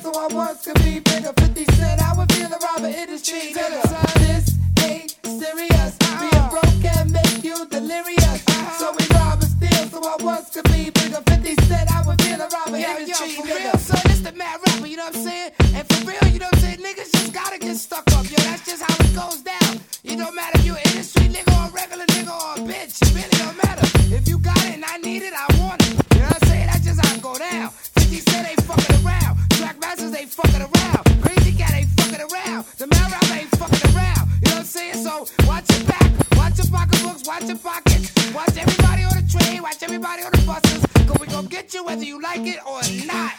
so our wants could be bigger. 50 cent, I would feel the robber industry. Nigga. This ain't serious. Being broke can make you delirious. So we rob and steal, so our wants could be bigger. 50 cent, I would feel the robber industry. for real, son, this the Madd Rapper, you know what I'm saying? And for real, you know what I'm saying? Niggas just gotta get stuck up, yo. That's just how it goes down. It don't matter if you an industry nigga or a regular nigga or a bitch. It really don't matter. If you got it and I need it, I want it. You know what I'm saying? That's just how it go down. 50 Cent ain't fucking around. Track masters ain't fucking around. Crazy cat ain't fucking around. The Madd Rapper ain't fucking around. You know what I'm saying? So watch your back, watch your pocketbooks, watch your pockets. Watch everybody on the train, watch everybody on the buses. Cause we gon' get you whether you like it or not.